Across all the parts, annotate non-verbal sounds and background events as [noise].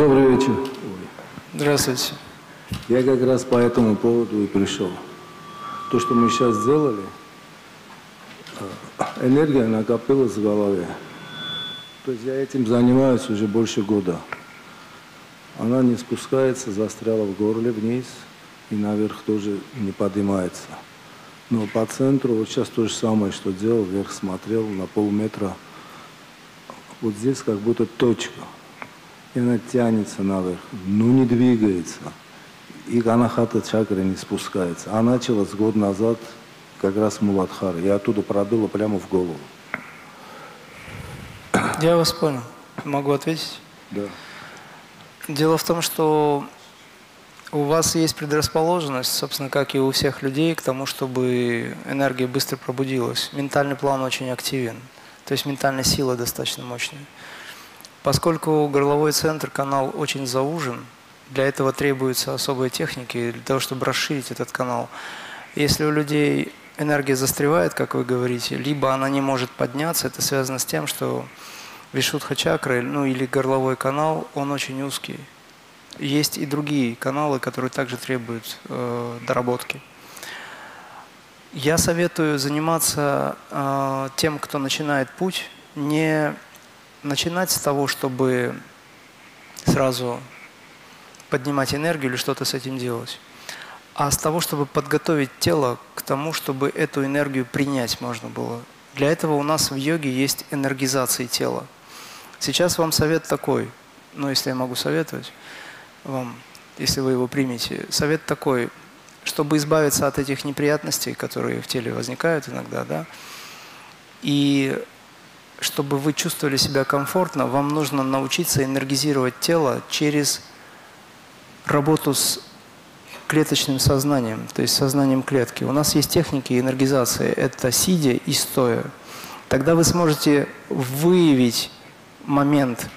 Добрый вечер. Здравствуйте. Я как раз по этому поводу и пришел. То, что мы сейчас сделали, э, энергия накопилась в голове. То есть я этим занимаюсь уже больше года. Она не спускается, застряла в горле вниз и наверх тоже не поднимается. Но по центру вот сейчас то же самое, что делал, вверх смотрел на полметра. Вот здесь как будто точка. И она тянется наверх, но не двигается. И анахата чакра не спускается. А началась год назад как раз Муладхара. И оттуда пробило прямо в голову. Я вас понял. Могу ответить? Да. Дело в том, что у вас есть предрасположенность, собственно, как и у всех людей, к тому, чтобы энергия быстро пробудилась. Ментальный план очень активен, то есть ментальная сила достаточно мощная. Поскольку горловой центр, канал очень заужен, для этого требуются особые техники, для того, чтобы расширить этот канал. Если у людей энергия застревает, как вы говорите, либо она не может подняться, это связано с тем, что Вишудха чакра, ну или горловой канал, он очень узкий. Есть и другие каналы, которые также требуют э, доработки. Я советую заниматься э, тем, кто начинает путь, не начинать с того, чтобы сразу поднимать энергию или что-то с этим делать, а с того, чтобы подготовить тело к тому, чтобы эту энергию принять можно было. Для этого у нас в йоге есть энергизация тела. Сейчас вам совет такой, ну если я могу советовать вам, если вы его примете, совет такой, чтобы избавиться от этих неприятностей, которые в теле возникают иногда, да, и чтобы вы чувствовали себя комфортно, вам нужно научиться энергизировать тело через работу с клеточным сознанием, то есть сознанием клетки. У нас есть техники энергизации, это сидя и стоя. Тогда вы сможете выявить момент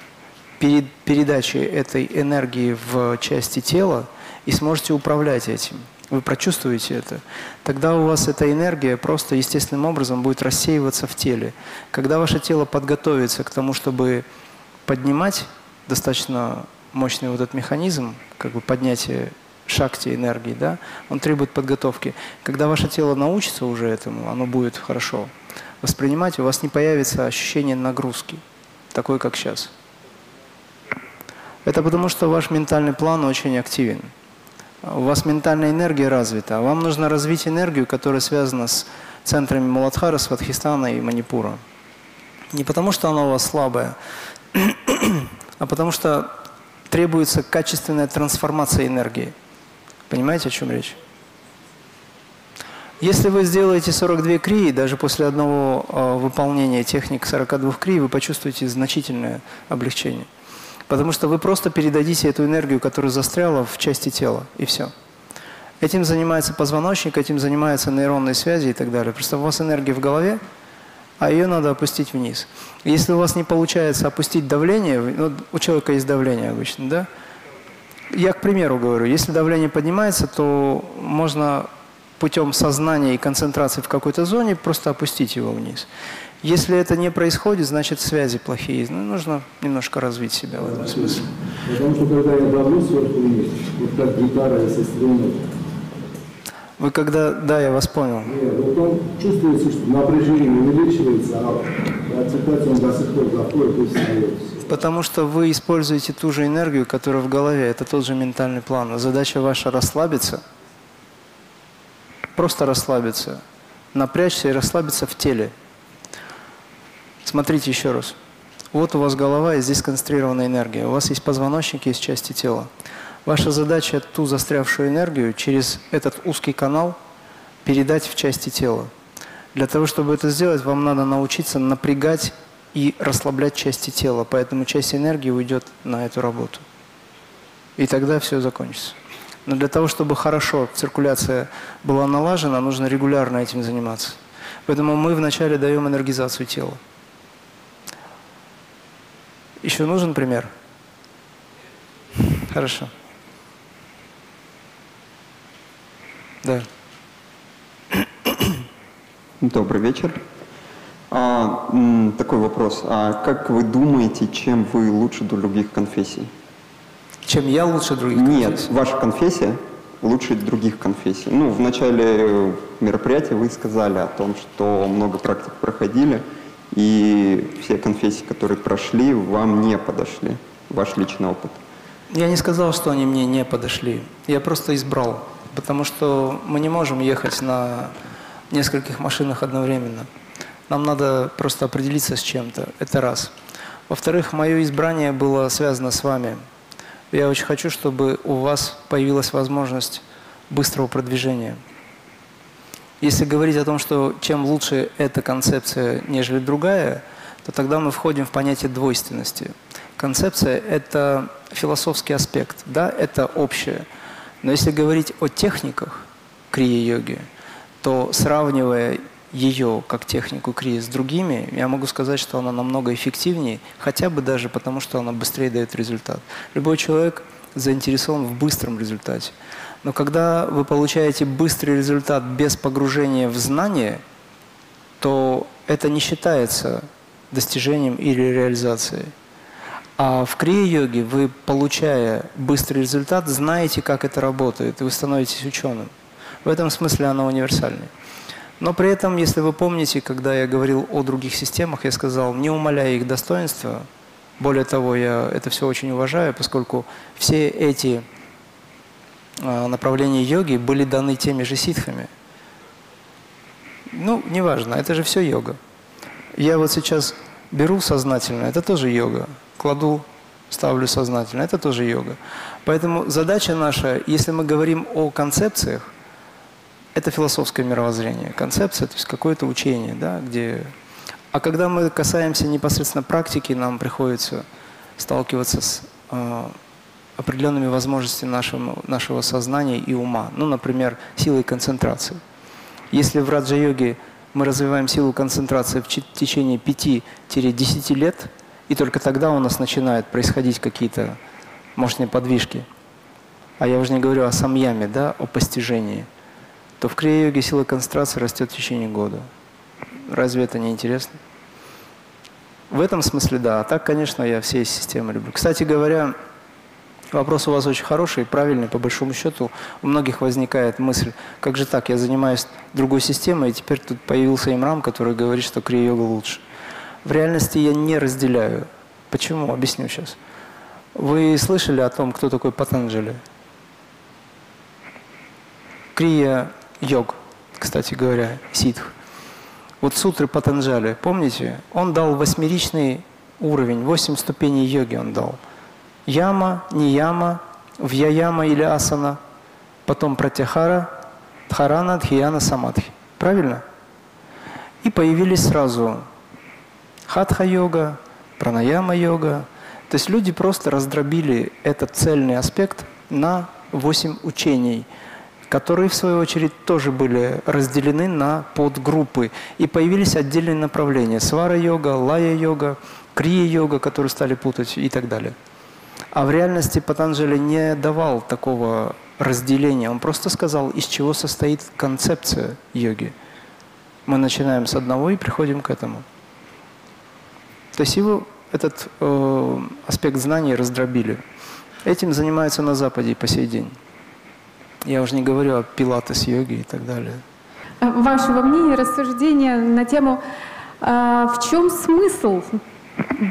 перед передачи этой энергии в части тела и сможете управлять этим. Вы прочувствуете это. Тогда у вас эта энергия просто естественным образом будет рассеиваться в теле. Когда ваше тело подготовится к тому, чтобы поднимать достаточно мощный вот этот механизм, как бы поднятие шакти энергии, да, он требует подготовки. Когда ваше тело научится уже этому, оно будет хорошо воспринимать, у вас не появится ощущение нагрузки такой, как сейчас. Это потому, что ваш ментальный план очень активен. У вас ментальная энергия развита, а вам нужно развить энергию, которая связана с центрами Муладхара, Сватхистана и Манипура. Не потому, что она у вас слабая, [clears throat] а потому что требуется качественная трансформация энергии. Понимаете, о чем речь? Если вы сделаете 42 крии, даже после одного э, выполнения техник 42 крии, вы почувствуете значительное облегчение. Потому что вы просто передадите эту энергию, которая застряла в части тела, и все. Этим занимается позвоночник, этим занимаются нейронные связи и так далее. Просто у вас энергия в голове, а ее надо опустить вниз. Если у вас не получается опустить давление, ну, у человека есть давление обычно, да? Я к примеру говорю, если давление поднимается, то можно путем сознания и концентрации в какой-то зоне просто опустить его вниз. Если это не происходит, значит связи плохие. Ну, нужно немножко развить себя в этом смысле. Потому что когда я давлю сверху вниз, вот как гитара со струной, вы когда, да, я вас понял. Нет, вот он чувствуется, что напряжение увеличивается, а концентрация он до сих пор заходит и остается. Потому что вы используете ту же энергию, которая в голове, это тот же ментальный план. Задача ваша расслабиться – Просто расслабиться. Напрячься и расслабиться в теле. Смотрите еще раз. Вот у вас голова, и здесь сконцентрированная энергия. У вас есть позвоночник, есть части тела. Ваша задача ту застрявшую энергию через этот узкий канал передать в части тела. Для того, чтобы это сделать, вам надо научиться напрягать и расслаблять части тела. Поэтому часть энергии уйдет на эту работу. И тогда все закончится. Но для того, чтобы хорошо циркуляция была налажена, нужно регулярно этим заниматься. Поэтому мы вначале даем энергизацию тела. Еще нужен пример? Хорошо. Да. Добрый вечер. А, такой вопрос. А как вы думаете, чем вы лучше других конфессий? Чем я лучше других Нет, конфессий? ваша конфессия лучше других конфессий. Ну, в начале мероприятия вы сказали о том, что много практик проходили, и все конфессии, которые прошли, вам не подошли. Ваш личный опыт. Я не сказал, что они мне не подошли. Я просто избрал. Потому что мы не можем ехать на нескольких машинах одновременно. Нам надо просто определиться с чем-то. Это раз. Во-вторых, мое избрание было связано с вами. Я очень хочу, чтобы у вас появилась возможность быстрого продвижения. Если говорить о том, что чем лучше эта концепция, нежели другая, то тогда мы входим в понятие двойственности. Концепция – это философский аспект, да, это общее. Но если говорить о техниках крия-йоги, то сравнивая ее как технику крии с другими, я могу сказать, что она намного эффективнее, хотя бы даже потому, что она быстрее дает результат. Любой человек заинтересован в быстром результате. Но когда вы получаете быстрый результат без погружения в знание, то это не считается достижением или реализацией. А в крия-йоге вы, получая быстрый результат, знаете, как это работает, и вы становитесь ученым. В этом смысле она универсальная. Но при этом, если вы помните, когда я говорил о других системах, я сказал, не умаляя их достоинства, более того, я это все очень уважаю, поскольку все эти направления йоги были даны теми же ситхами. Ну, неважно, это же все йога. Я вот сейчас беру сознательно, это тоже йога. Кладу, ставлю сознательно, это тоже йога. Поэтому задача наша, если мы говорим о концепциях, это философское мировоззрение. Концепция, то есть какое-то учение, да, где... А когда мы касаемся непосредственно практики, нам приходится сталкиваться с э, определенными возможностями нашего, нашего сознания и ума. Ну, например, силой концентрации. Если в раджа-йоге мы развиваем силу концентрации в течение 5-10 лет, и только тогда у нас начинают происходить какие-то мощные подвижки. А я уже не говорю о самьяме, да, о постижении – то в крия-йоге сила концентрации растет в течение года. Разве это не интересно? В этом смысле да. А так, конечно, я все системы люблю. Кстати говоря, вопрос у вас очень хороший, правильный. По большому счету у многих возникает мысль, как же так, я занимаюсь другой системой, и теперь тут появился имрам, который говорит, что крия-йога лучше. В реальности я не разделяю. Почему? Объясню сейчас. Вы слышали о том, кто такой Патанджали? Крия йог, кстати говоря, ситх. Вот сутры Патанджали, помните? Он дал восьмеричный уровень, восемь ступеней йоги он дал. Яма, нияма, вьяяма или асана, потом пратяхара, дхарана, дхияна, самадхи. Правильно? И появились сразу хатха-йога, пранаяма-йога. То есть люди просто раздробили этот цельный аспект на восемь учений – которые, в свою очередь, тоже были разделены на подгруппы. И появились отдельные направления. Свара-йога, лая-йога, крия-йога, которые стали путать и так далее. А в реальности Патанджали не давал такого разделения. Он просто сказал, из чего состоит концепция йоги. Мы начинаем с одного и приходим к этому. То есть его этот э, аспект знаний раздробили. Этим занимаются на Западе по сей день. Я уже не говорю о пилатес йоге и так далее. Вашего мнения, рассуждения на тему, а, в чем смысл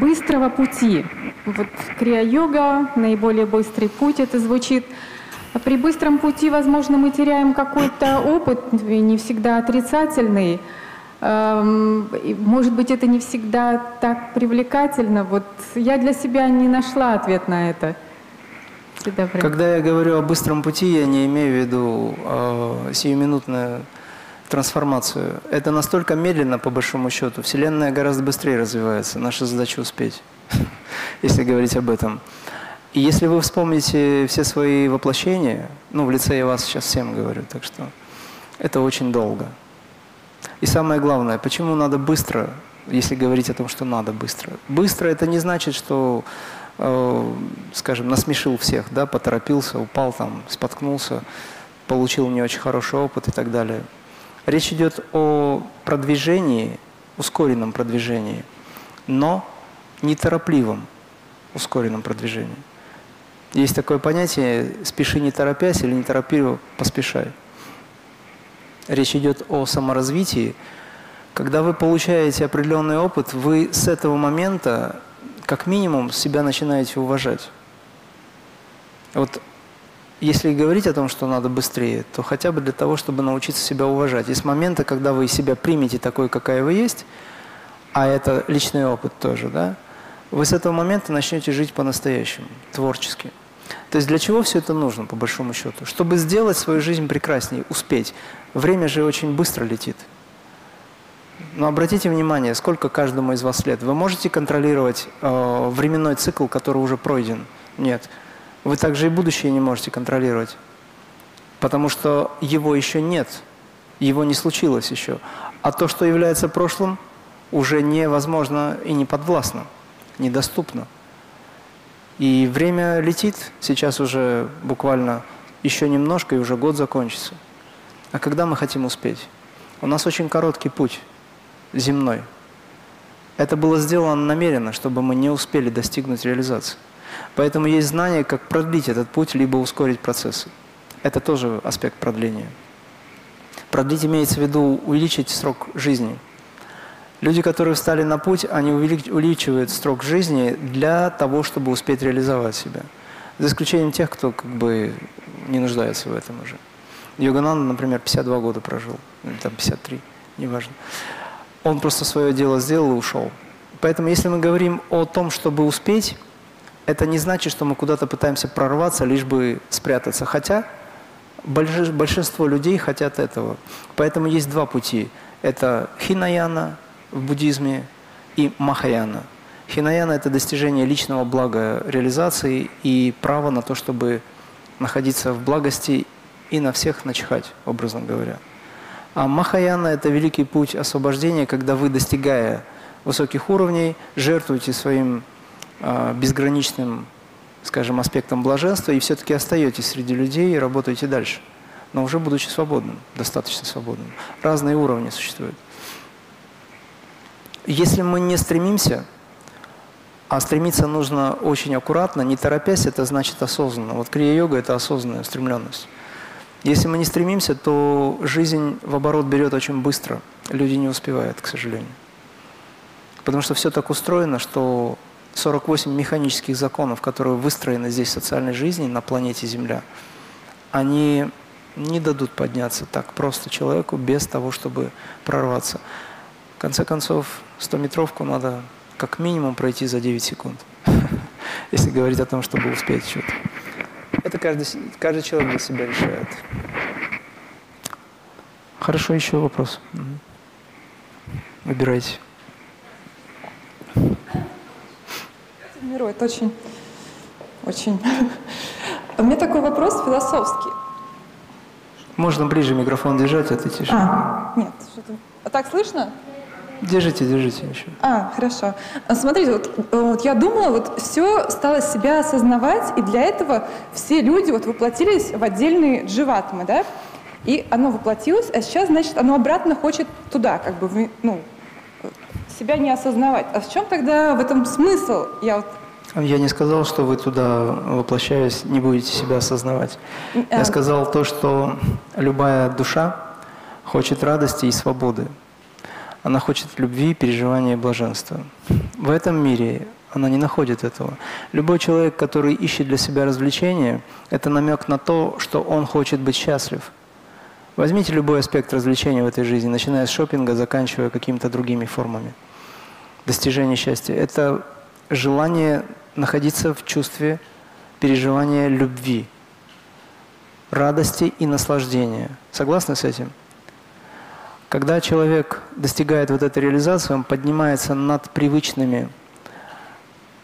быстрого пути? Вот крия-йога, наиболее быстрый путь, это звучит. А при быстром пути, возможно, мы теряем какой-то опыт, не всегда отрицательный. Может быть, это не всегда так привлекательно. Вот я для себя не нашла ответ на это. Когда я говорю о быстром пути, я не имею в виду э, сиюминутную трансформацию. Это настолько медленно, по большому счету. Вселенная гораздо быстрее развивается. Наша задача успеть, [laughs] если говорить об этом. И если вы вспомните все свои воплощения, ну, в лице я вас сейчас всем говорю, так что это очень долго. И самое главное, почему надо быстро, если говорить о том, что надо быстро. Быстро это не значит, что Э, скажем, насмешил всех, да, поторопился, упал там, споткнулся, получил не очень хороший опыт и так далее. Речь идет о продвижении, ускоренном продвижении, но неторопливом ускоренном продвижении. Есть такое понятие «спеши не торопясь» или «не торопи, поспешай». Речь идет о саморазвитии. Когда вы получаете определенный опыт, вы с этого момента, как минимум, себя начинаете уважать. Вот если говорить о том, что надо быстрее, то хотя бы для того, чтобы научиться себя уважать. И с момента, когда вы себя примете такой, какая вы есть, а это личный опыт тоже, да, вы с этого момента начнете жить по-настоящему, творчески. То есть для чего все это нужно, по большому счету? Чтобы сделать свою жизнь прекраснее, успеть. Время же очень быстро летит. Но обратите внимание, сколько каждому из вас лет. Вы можете контролировать э, временной цикл, который уже пройден? Нет. Вы также и будущее не можете контролировать, потому что его еще нет, его не случилось еще. А то, что является прошлым, уже невозможно и не подвластно, недоступно. И время летит, сейчас уже буквально еще немножко, и уже год закончится. А когда мы хотим успеть? У нас очень короткий путь земной. Это было сделано намеренно, чтобы мы не успели достигнуть реализации. Поэтому есть знание, как продлить этот путь, либо ускорить процессы. Это тоже аспект продления. Продлить имеется в виду увеличить срок жизни – Люди, которые встали на путь, они увеличивают срок жизни для того, чтобы успеть реализовать себя. За исключением тех, кто как бы не нуждается в этом уже. Йогананда, например, 52 года прожил, или там 53, неважно. Он просто свое дело сделал и ушел. Поэтому если мы говорим о том, чтобы успеть, это не значит, что мы куда-то пытаемся прорваться, лишь бы спрятаться. Хотя большинство людей хотят этого. Поэтому есть два пути. Это хинаяна в буддизме и махаяна. Хинаяна – это достижение личного блага реализации и право на то, чтобы находиться в благости и на всех начихать, образно говоря. А Махаяна – это великий путь освобождения, когда вы, достигая высоких уровней, жертвуете своим безграничным, скажем, аспектом блаженства и все-таки остаетесь среди людей и работаете дальше, но уже будучи свободным, достаточно свободным. Разные уровни существуют. Если мы не стремимся, а стремиться нужно очень аккуратно, не торопясь, это значит осознанно. Вот крия-йога – это осознанная устремленность. Если мы не стремимся, то жизнь в оборот берет очень быстро. Люди не успевают, к сожалению. Потому что все так устроено, что 48 механических законов, которые выстроены здесь в социальной жизни на планете Земля, они не дадут подняться так просто человеку без того, чтобы прорваться конце концов, 100-метровку надо как минимум пройти за 9 секунд, [laughs] если говорить о том, чтобы успеть что-то. Это каждый, каждый человек для себя решает. Хорошо, еще вопрос. Выбирайте. Миру, это очень, очень... [laughs] У меня такой вопрос философский. Можно ближе микрофон держать, а ты тише. А, нет, что-то... А так слышно? Держите, держите еще. А, хорошо. А, смотрите, вот, вот я думала, вот все стало себя осознавать, и для этого все люди вот воплотились в отдельные дживатмы, да? И оно воплотилось, а сейчас, значит, оно обратно хочет туда, как бы, ну, себя не осознавать. А в чем тогда в этом смысл? Я вот я не сказал, что вы туда, воплощаясь, не будете себя осознавать. Я а. сказал то, что любая душа хочет радости и свободы. Она хочет любви, переживания и блаженства. В этом мире она не находит этого. Любой человек, который ищет для себя развлечения, это намек на то, что он хочет быть счастлив. Возьмите любой аспект развлечения в этой жизни, начиная с шопинга, заканчивая какими-то другими формами достижения счастья. Это желание находиться в чувстве переживания любви, радости и наслаждения. Согласны с этим? Когда человек достигает вот этой реализации, он поднимается над привычными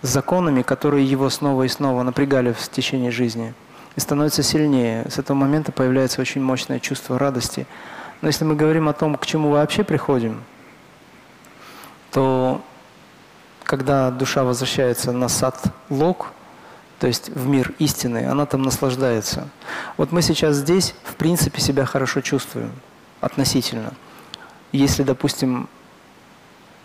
законами, которые его снова и снова напрягали в течение жизни, и становится сильнее. С этого момента появляется очень мощное чувство радости. Но если мы говорим о том, к чему вообще приходим, то когда душа возвращается на сад лог, то есть в мир истины, она там наслаждается. Вот мы сейчас здесь, в принципе, себя хорошо чувствуем относительно – если, допустим,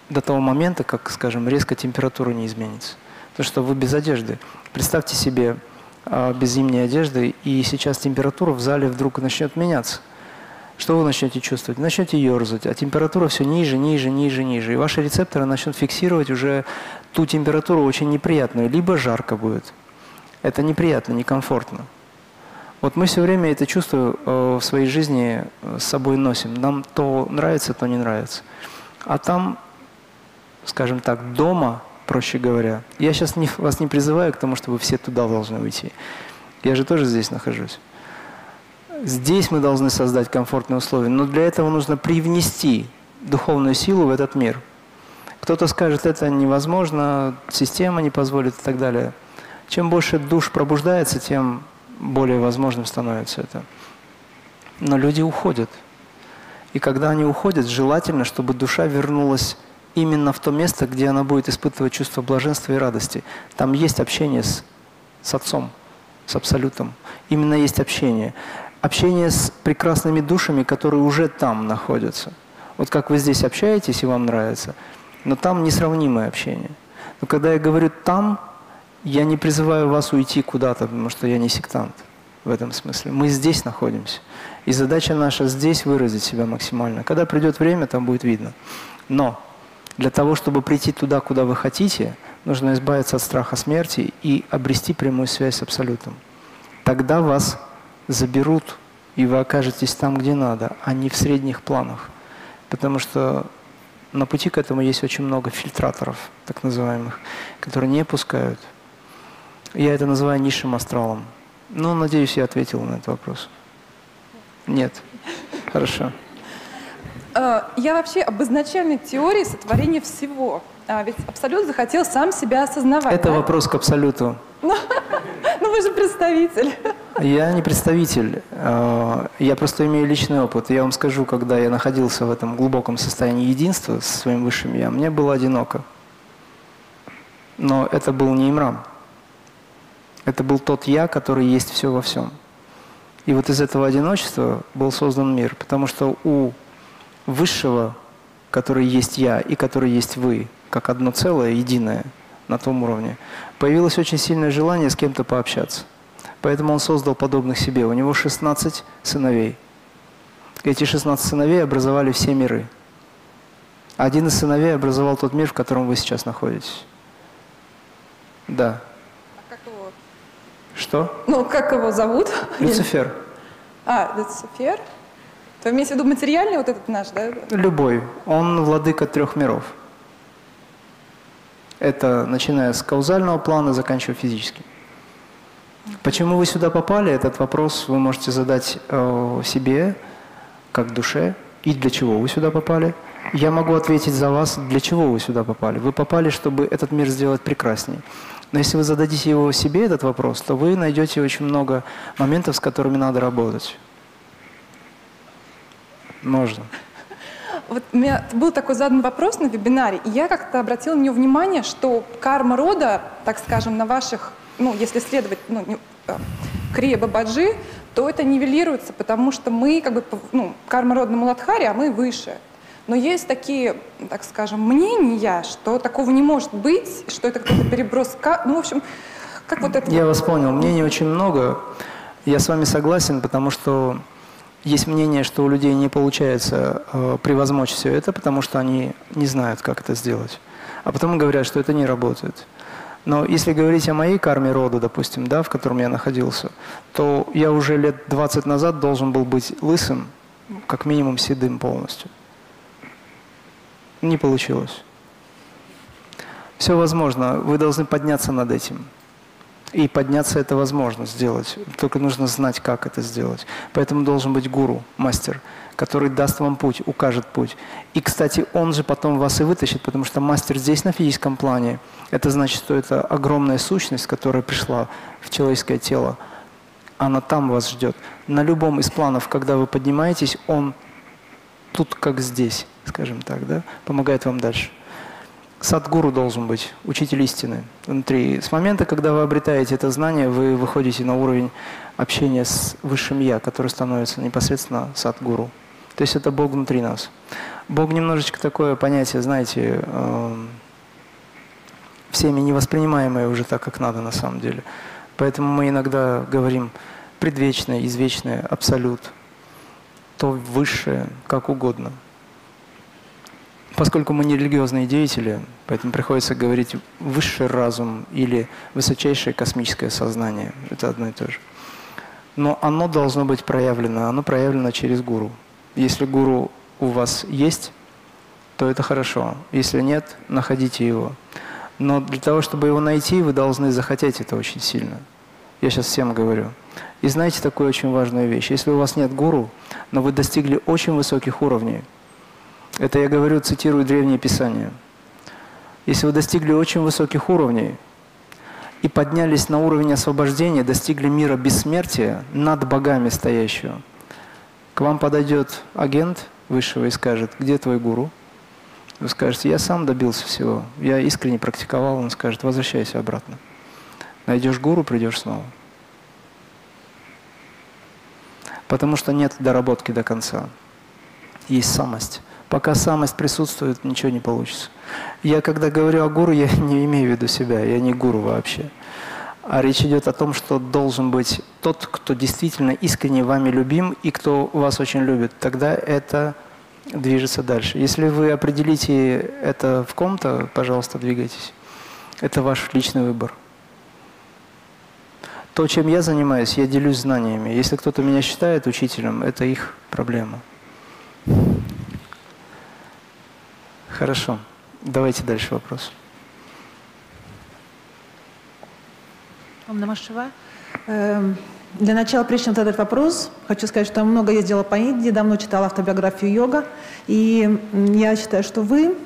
до того момента, как, скажем, резко температура не изменится. То, что вы без одежды. Представьте себе а, без зимней одежды, и сейчас температура в зале вдруг начнет меняться. Что вы начнете чувствовать? Начнете ерзать, а температура все ниже, ниже, ниже, ниже. И ваши рецепторы начнут фиксировать уже ту температуру очень неприятную, либо жарко будет. Это неприятно, некомфортно. Вот мы все время это чувство э, в своей жизни э, с собой носим. Нам то нравится, то не нравится. А там, скажем так, дома, проще говоря, я сейчас не, вас не призываю к тому, чтобы все туда должны уйти. Я же тоже здесь нахожусь. Здесь мы должны создать комфортные условия, но для этого нужно привнести духовную силу в этот мир. Кто-то скажет, это невозможно, система не позволит и так далее. Чем больше душ пробуждается, тем более возможным становится это. Но люди уходят. И когда они уходят, желательно, чтобы душа вернулась именно в то место, где она будет испытывать чувство блаженства и радости. Там есть общение с, с Отцом, с Абсолютом. Именно есть общение общение с прекрасными душами, которые уже там находятся. Вот как вы здесь общаетесь и вам нравится, но там несравнимое общение. Но когда я говорю «там», я не призываю вас уйти куда-то, потому что я не сектант в этом смысле. Мы здесь находимся. И задача наша здесь выразить себя максимально. Когда придет время, там будет видно. Но для того, чтобы прийти туда, куда вы хотите, нужно избавиться от страха смерти и обрести прямую связь с Абсолютом. Тогда вас заберут, и вы окажетесь там, где надо, а не в средних планах. Потому что на пути к этому есть очень много фильтраторов, так называемых, которые не пускают. Я это называю низшим астралом. Ну, надеюсь, я ответил на этот вопрос. Нет. Хорошо. А, я вообще об изначальной теории сотворения всего. А ведь Абсолют захотел сам себя осознавать. Это да? вопрос к Абсолюту. [laughs] Ну вы же представитель. Я не представитель, а, я просто имею личный опыт. Я вам скажу, когда я находился в этом глубоком состоянии единства со своим высшим я, мне было одиноко. Но это был не Имрам. Это был тот я, который есть все во всем. И вот из этого одиночества был создан мир, потому что у высшего, который есть я и который есть вы, как одно целое, единое на том уровне, появилось очень сильное желание с кем-то пообщаться. Поэтому он создал подобных себе. У него 16 сыновей. Эти 16 сыновей образовали все миры. Один из сыновей образовал тот мир, в котором вы сейчас находитесь. Да. А как его? Что? Ну, как его зовут? Люцифер. А, Люцифер? То имеете в виду материальный вот этот наш, да? Любой. Он владыка трех миров. Это начиная с каузального плана, заканчивая физическим. Почему вы сюда попали, этот вопрос вы можете задать э, себе, как душе, и для чего вы сюда попали. Я могу ответить за вас, для чего вы сюда попали. Вы попали, чтобы этот мир сделать прекраснее. Но если вы зададите его себе, этот вопрос, то вы найдете очень много моментов, с которыми надо работать. Можно. Вот у меня был такой задан вопрос на вебинаре, и я как-то обратила на него внимание, что карма рода, так скажем, на ваших ну, если следовать ну, не, э, Крия Бабаджи, то это нивелируется, потому что мы, как бы, ну, карма родна Муладхари, а мы выше. Но есть такие, так скажем, мнения, что такого не может быть, что это какой-то переброс, ну, в общем, как вот это... Я вас понял, мнений очень много. Я с вами согласен, потому что есть мнение, что у людей не получается э, превозмочь все это, потому что они не знают, как это сделать. А потом говорят, что это не работает. Но если говорить о моей карме рода, допустим, да, в котором я находился, то я уже лет 20 назад должен был быть лысым, как минимум седым полностью. Не получилось. Все возможно. Вы должны подняться над этим. И подняться это возможно сделать. Только нужно знать, как это сделать. Поэтому должен быть гуру, мастер, который даст вам путь, укажет путь. И, кстати, он же потом вас и вытащит, потому что мастер здесь на физическом плане. Это значит, что это огромная сущность, которая пришла в человеческое тело. Она там вас ждет. На любом из планов, когда вы поднимаетесь, он тут как здесь, скажем так, да, помогает вам дальше. Садгуру должен быть, учитель истины внутри. С момента, когда вы обретаете это знание, вы выходите на уровень общения с Высшим Я, который становится непосредственно Садгуру. То есть это Бог внутри нас. Бог немножечко такое понятие, знаете, э, всеми не воспринимаемое уже так, как надо на самом деле. Поэтому мы иногда говорим предвечное, извечное, абсолют, то высшее, как угодно. Поскольку мы не религиозные деятели, поэтому приходится говорить высший разум или высочайшее космическое сознание. Это одно и то же. Но оно должно быть проявлено, оно проявлено через гуру. Если гуру у вас есть, то это хорошо. Если нет, находите его. Но для того, чтобы его найти, вы должны захотеть это очень сильно. Я сейчас всем говорю. И знаете такую очень важную вещь. Если у вас нет гуру, но вы достигли очень высоких уровней, это я говорю, цитирую Древнее Писание. Если вы достигли очень высоких уровней и поднялись на уровень освобождения, достигли мира бессмертия над богами стоящего, к вам подойдет агент высшего и скажет, где твой гуру? Вы скажете, я сам добился всего, я искренне практиковал, он скажет, возвращайся обратно. Найдешь гуру, придешь снова. Потому что нет доработки до конца. Есть самость. Пока самость присутствует, ничего не получится. Я когда говорю о гуру, я [laughs] не имею в виду себя, я не гуру вообще. А речь идет о том, что должен быть тот, кто действительно искренне вами любим и кто вас очень любит. Тогда это движется дальше. Если вы определите это в ком-то, пожалуйста, двигайтесь. Это ваш личный выбор. То, чем я занимаюсь, я делюсь знаниями. Если кто-то меня считает учителем, это их проблема. Хорошо. Давайте дальше вопрос. Вам. Эм, для начала, прежде чем задать вопрос, хочу сказать, что я много ездила по Индии, давно читала автобиографию йога. И я считаю, что вы,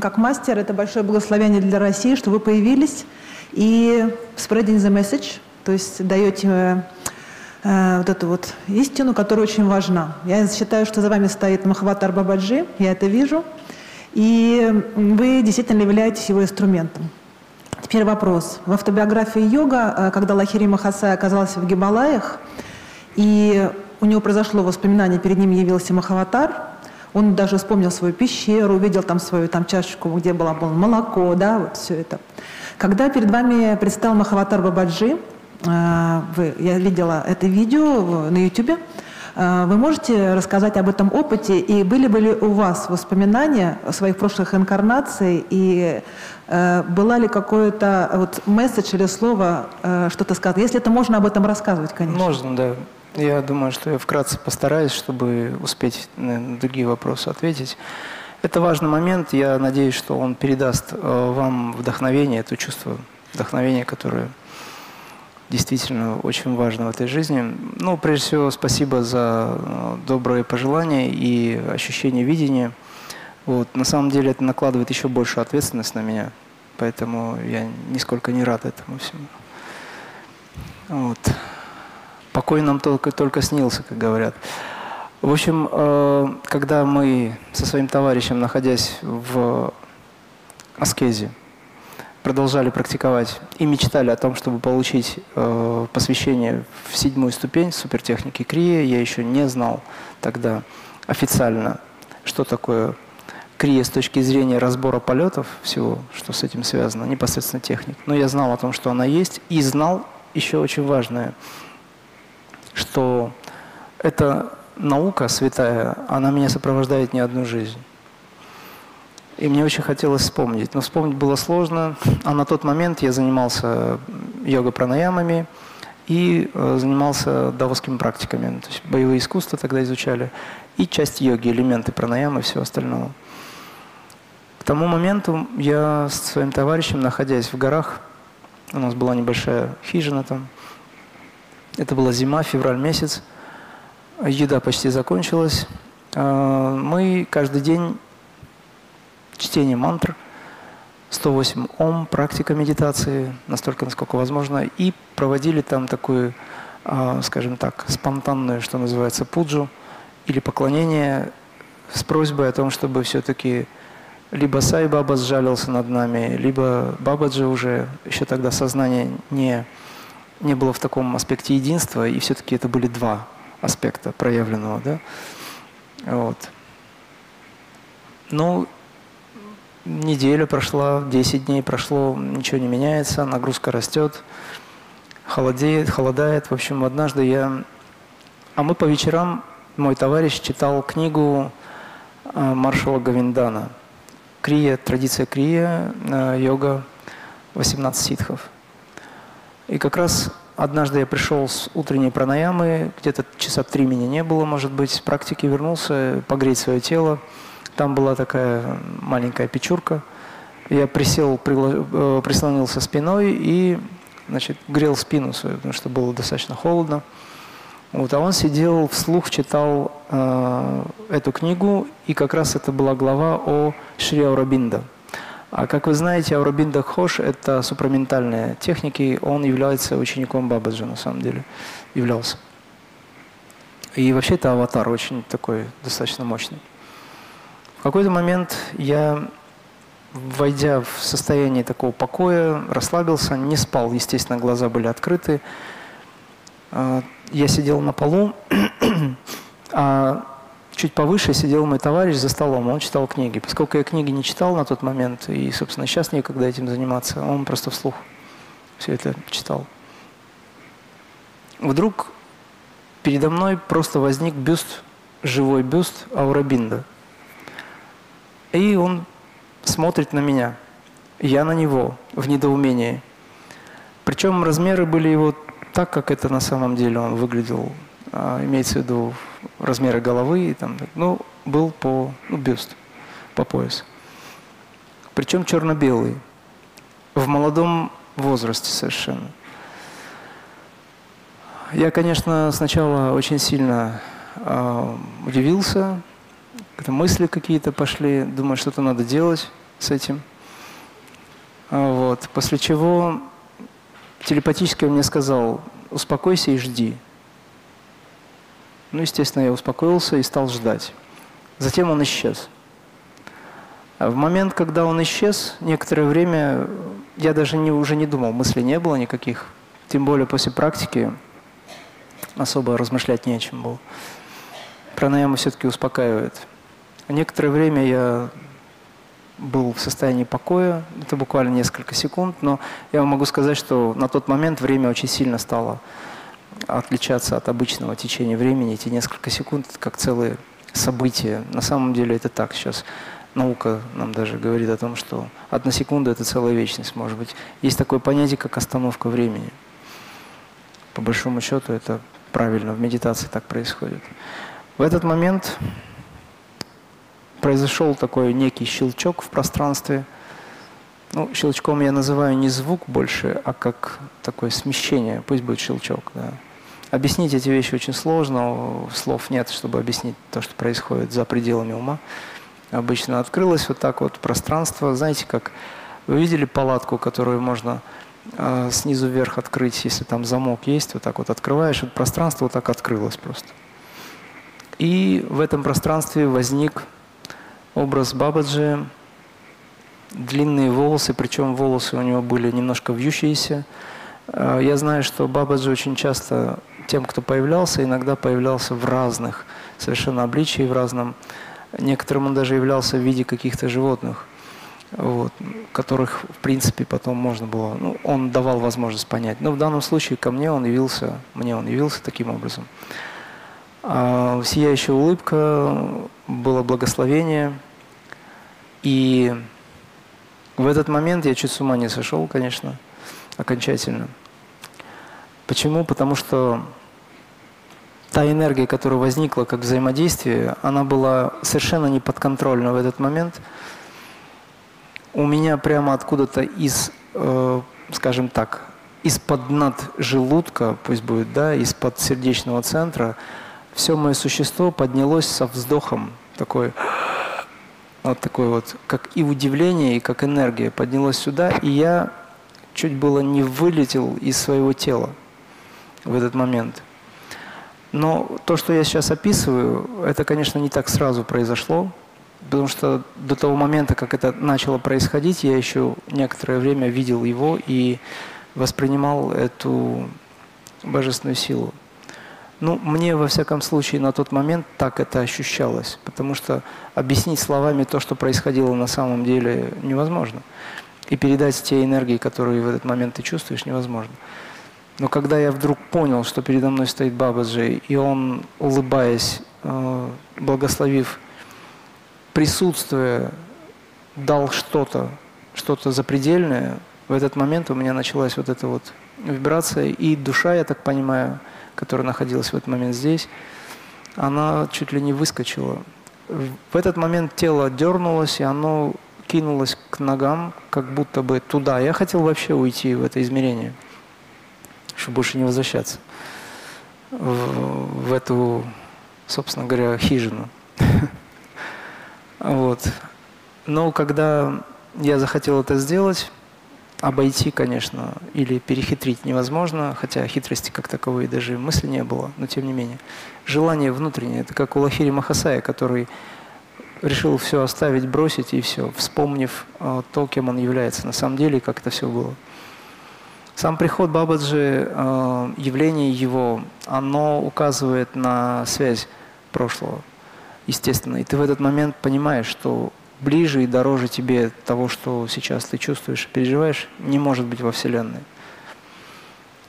как мастер, это большое благословение для России, что вы появились и spreading the message, то есть даете э, вот эту вот истину, которая очень важна. Я считаю, что за вами стоит Махаватар Бабаджи, я это вижу, и вы действительно являетесь его инструментом. Теперь вопрос. В автобиографии йога, э, когда Лахири Махасай оказался в Гималаях, и у него произошло воспоминание, перед ним явился Махаватар, он даже вспомнил свою пещеру, увидел там свою там чашечку, где было, молоко, да, вот все это. Когда перед вами предстал Махаватар Бабаджи, э, вы, я видела это видео на YouTube, вы можете рассказать об этом опыте и были бы ли у вас воспоминания о своих прошлых инкарнаций и э, была ли какой-то вот месседж или слово э, что-то сказано? Если это можно об этом рассказывать, конечно. Можно, да. Я думаю, что я вкратце постараюсь, чтобы успеть на другие вопросы ответить. Это важный момент. Я надеюсь, что он передаст вам вдохновение, это чувство вдохновения, которое действительно очень важно в этой жизни. Ну, прежде всего, спасибо за э, добрые пожелания и ощущение видения. Вот. На самом деле это накладывает еще большую ответственность на меня, поэтому я нисколько не рад этому всему. Вот. Покой нам только, только снился, как говорят. В общем, э, когда мы со своим товарищем, находясь в аскезе, продолжали практиковать и мечтали о том, чтобы получить э, посвящение в седьмую ступень супертехники Крия. Я еще не знал тогда официально, что такое Крия с точки зрения разбора полетов, всего, что с этим связано, непосредственно техник. Но я знал о том, что она есть, и знал еще очень важное, что эта наука святая, она меня сопровождает не одну жизнь. И мне очень хотелось вспомнить. Но вспомнить было сложно. А на тот момент я занимался йога-пранаямами и э, занимался даосскими практиками. То есть боевые искусства тогда изучали. И часть йоги, элементы пранаямы и всего остального. К тому моменту я с своим товарищем, находясь в горах, у нас была небольшая хижина там. Это была зима, февраль месяц. Еда почти закончилась. Э, мы каждый день чтение мантр, 108 ом, практика медитации, настолько, насколько возможно, и проводили там такую, а, скажем так, спонтанную, что называется, пуджу, или поклонение с просьбой о том, чтобы все-таки либо Сай Баба сжалился над нами, либо Бабаджи уже, еще тогда сознание не, не было в таком аспекте единства, и все-таки это были два аспекта проявленного. Да? Вот. Ну, Неделя прошла, 10 дней прошло, ничего не меняется, нагрузка растет, холодеет, холодает. В общем, однажды я... А мы по вечерам, мой товарищ читал книгу э, маршала Гавиндана. Крия, традиция крия, э, йога, 18 ситхов. И как раз однажды я пришел с утренней пранаямы, где-то часа три меня не было, может быть, с практики вернулся, погреть свое тело. Там была такая маленькая печурка. Я присел, э, прислонился спиной и значит, грел спину свою, потому что было достаточно холодно. Вот, а он сидел, вслух читал э, эту книгу, и как раз это была глава о Шри Аурабинда. А как вы знаете, Аурабинда Хош – это супраментальные техники, он является учеником Бабаджи, на самом деле, являлся. И вообще это аватар очень такой, достаточно мощный. Какой-то момент я войдя в состояние такого покоя, расслабился, не спал, естественно, глаза были открыты. А, я сидел на полу, [clears throat] а чуть повыше сидел мой товарищ за столом, он читал книги. Поскольку я книги не читал на тот момент, и, собственно, сейчас некогда этим заниматься, он просто вслух все это читал. Вдруг передо мной просто возник бюст, живой бюст Аурабинда. И он смотрит на меня, я на него в недоумении. Причем размеры были его так, как это на самом деле он выглядел. А, имеется в виду размеры головы, и там, ну, был по ну, бюст, по пояс. Причем черно-белый, в молодом возрасте совершенно. Я, конечно, сначала очень сильно э, удивился, это мысли какие-то пошли, думаю, что-то надо делать с этим. А вот. После чего телепатически он мне сказал, успокойся и жди. Ну, естественно, я успокоился и стал ждать. Затем он исчез. А в момент, когда он исчез, некоторое время я даже не, уже не думал, мыслей не было никаких. Тем более после практики особо размышлять не о чем было. Пранаяма все-таки успокаивает. Некоторое время я был в состоянии покоя, это буквально несколько секунд, но я вам могу сказать, что на тот момент время очень сильно стало отличаться от обычного течения времени. Эти несколько секунд как целые события. На самом деле это так. Сейчас наука нам даже говорит о том, что одна секунда – это целая вечность, может быть. Есть такое понятие, как остановка времени. По большому счету это правильно, в медитации так происходит. В этот момент произошел такой некий щелчок в пространстве. Ну, щелчком я называю не звук больше, а как такое смещение. Пусть будет щелчок. Да. Объяснить эти вещи очень сложно, слов нет, чтобы объяснить то, что происходит за пределами ума. Обычно открылось вот так вот пространство. Знаете, как вы видели палатку, которую можно э, снизу вверх открыть, если там замок есть, вот так вот открываешь, это пространство вот так открылось просто. И в этом пространстве возник образ Бабаджи, длинные волосы, причем волосы у него были немножко вьющиеся. А, я знаю, что Бабаджи очень часто тем, кто появлялся, иногда появлялся в разных совершенно обличии, в разном. Некоторым он даже являлся в виде каких-то животных, вот, которых, в принципе, потом можно было... Ну, он давал возможность понять. Но в данном случае ко мне он явился, мне он явился таким образом. А, сияющая улыбка, было благословение – и в этот момент я чуть с ума не сошел, конечно, окончательно. Почему? Потому что та энергия, которая возникла как взаимодействие, она была совершенно неподконтрольна в этот момент. У меня прямо откуда-то из, э, скажем так, из-под над желудка, пусть будет, да, из-под сердечного центра, все мое существо поднялось со вздохом, такой вот такое вот, как и удивление, и как энергия поднялась сюда, и я чуть было не вылетел из своего тела в этот момент. Но то, что я сейчас описываю, это, конечно, не так сразу произошло, потому что до того момента, как это начало происходить, я еще некоторое время видел его и воспринимал эту божественную силу. Ну, мне, во всяком случае, на тот момент так это ощущалось, потому что объяснить словами то, что происходило на самом деле, невозможно. И передать те энергии, которые в этот момент ты чувствуешь, невозможно. Но когда я вдруг понял, что передо мной стоит Бабаджи, и он, улыбаясь, э, благословив присутствие, дал что-то, что-то запредельное, в этот момент у меня началась вот эта вот вибрация, и душа, я так понимаю, которая находилась в этот момент здесь, она чуть ли не выскочила. В этот момент тело дернулось, и оно кинулось к ногам, как будто бы туда. Я хотел вообще уйти в это измерение, чтобы больше не возвращаться в, в эту, собственно говоря, хижину. [laughs] Вот. Но когда я захотел это сделать, обойти, конечно, или перехитрить невозможно, хотя хитрости как таковой даже мысли не было, но тем не менее. Желание внутреннее, это как у Лахири Махасая, который решил все оставить, бросить и все, вспомнив э, то, кем он является на самом деле, как это все было. Сам приход Бабаджи, э, явление его, оно указывает на связь прошлого, естественно. И ты в этот момент понимаешь, что ближе и дороже тебе того, что сейчас ты чувствуешь и переживаешь, не может быть во Вселенной.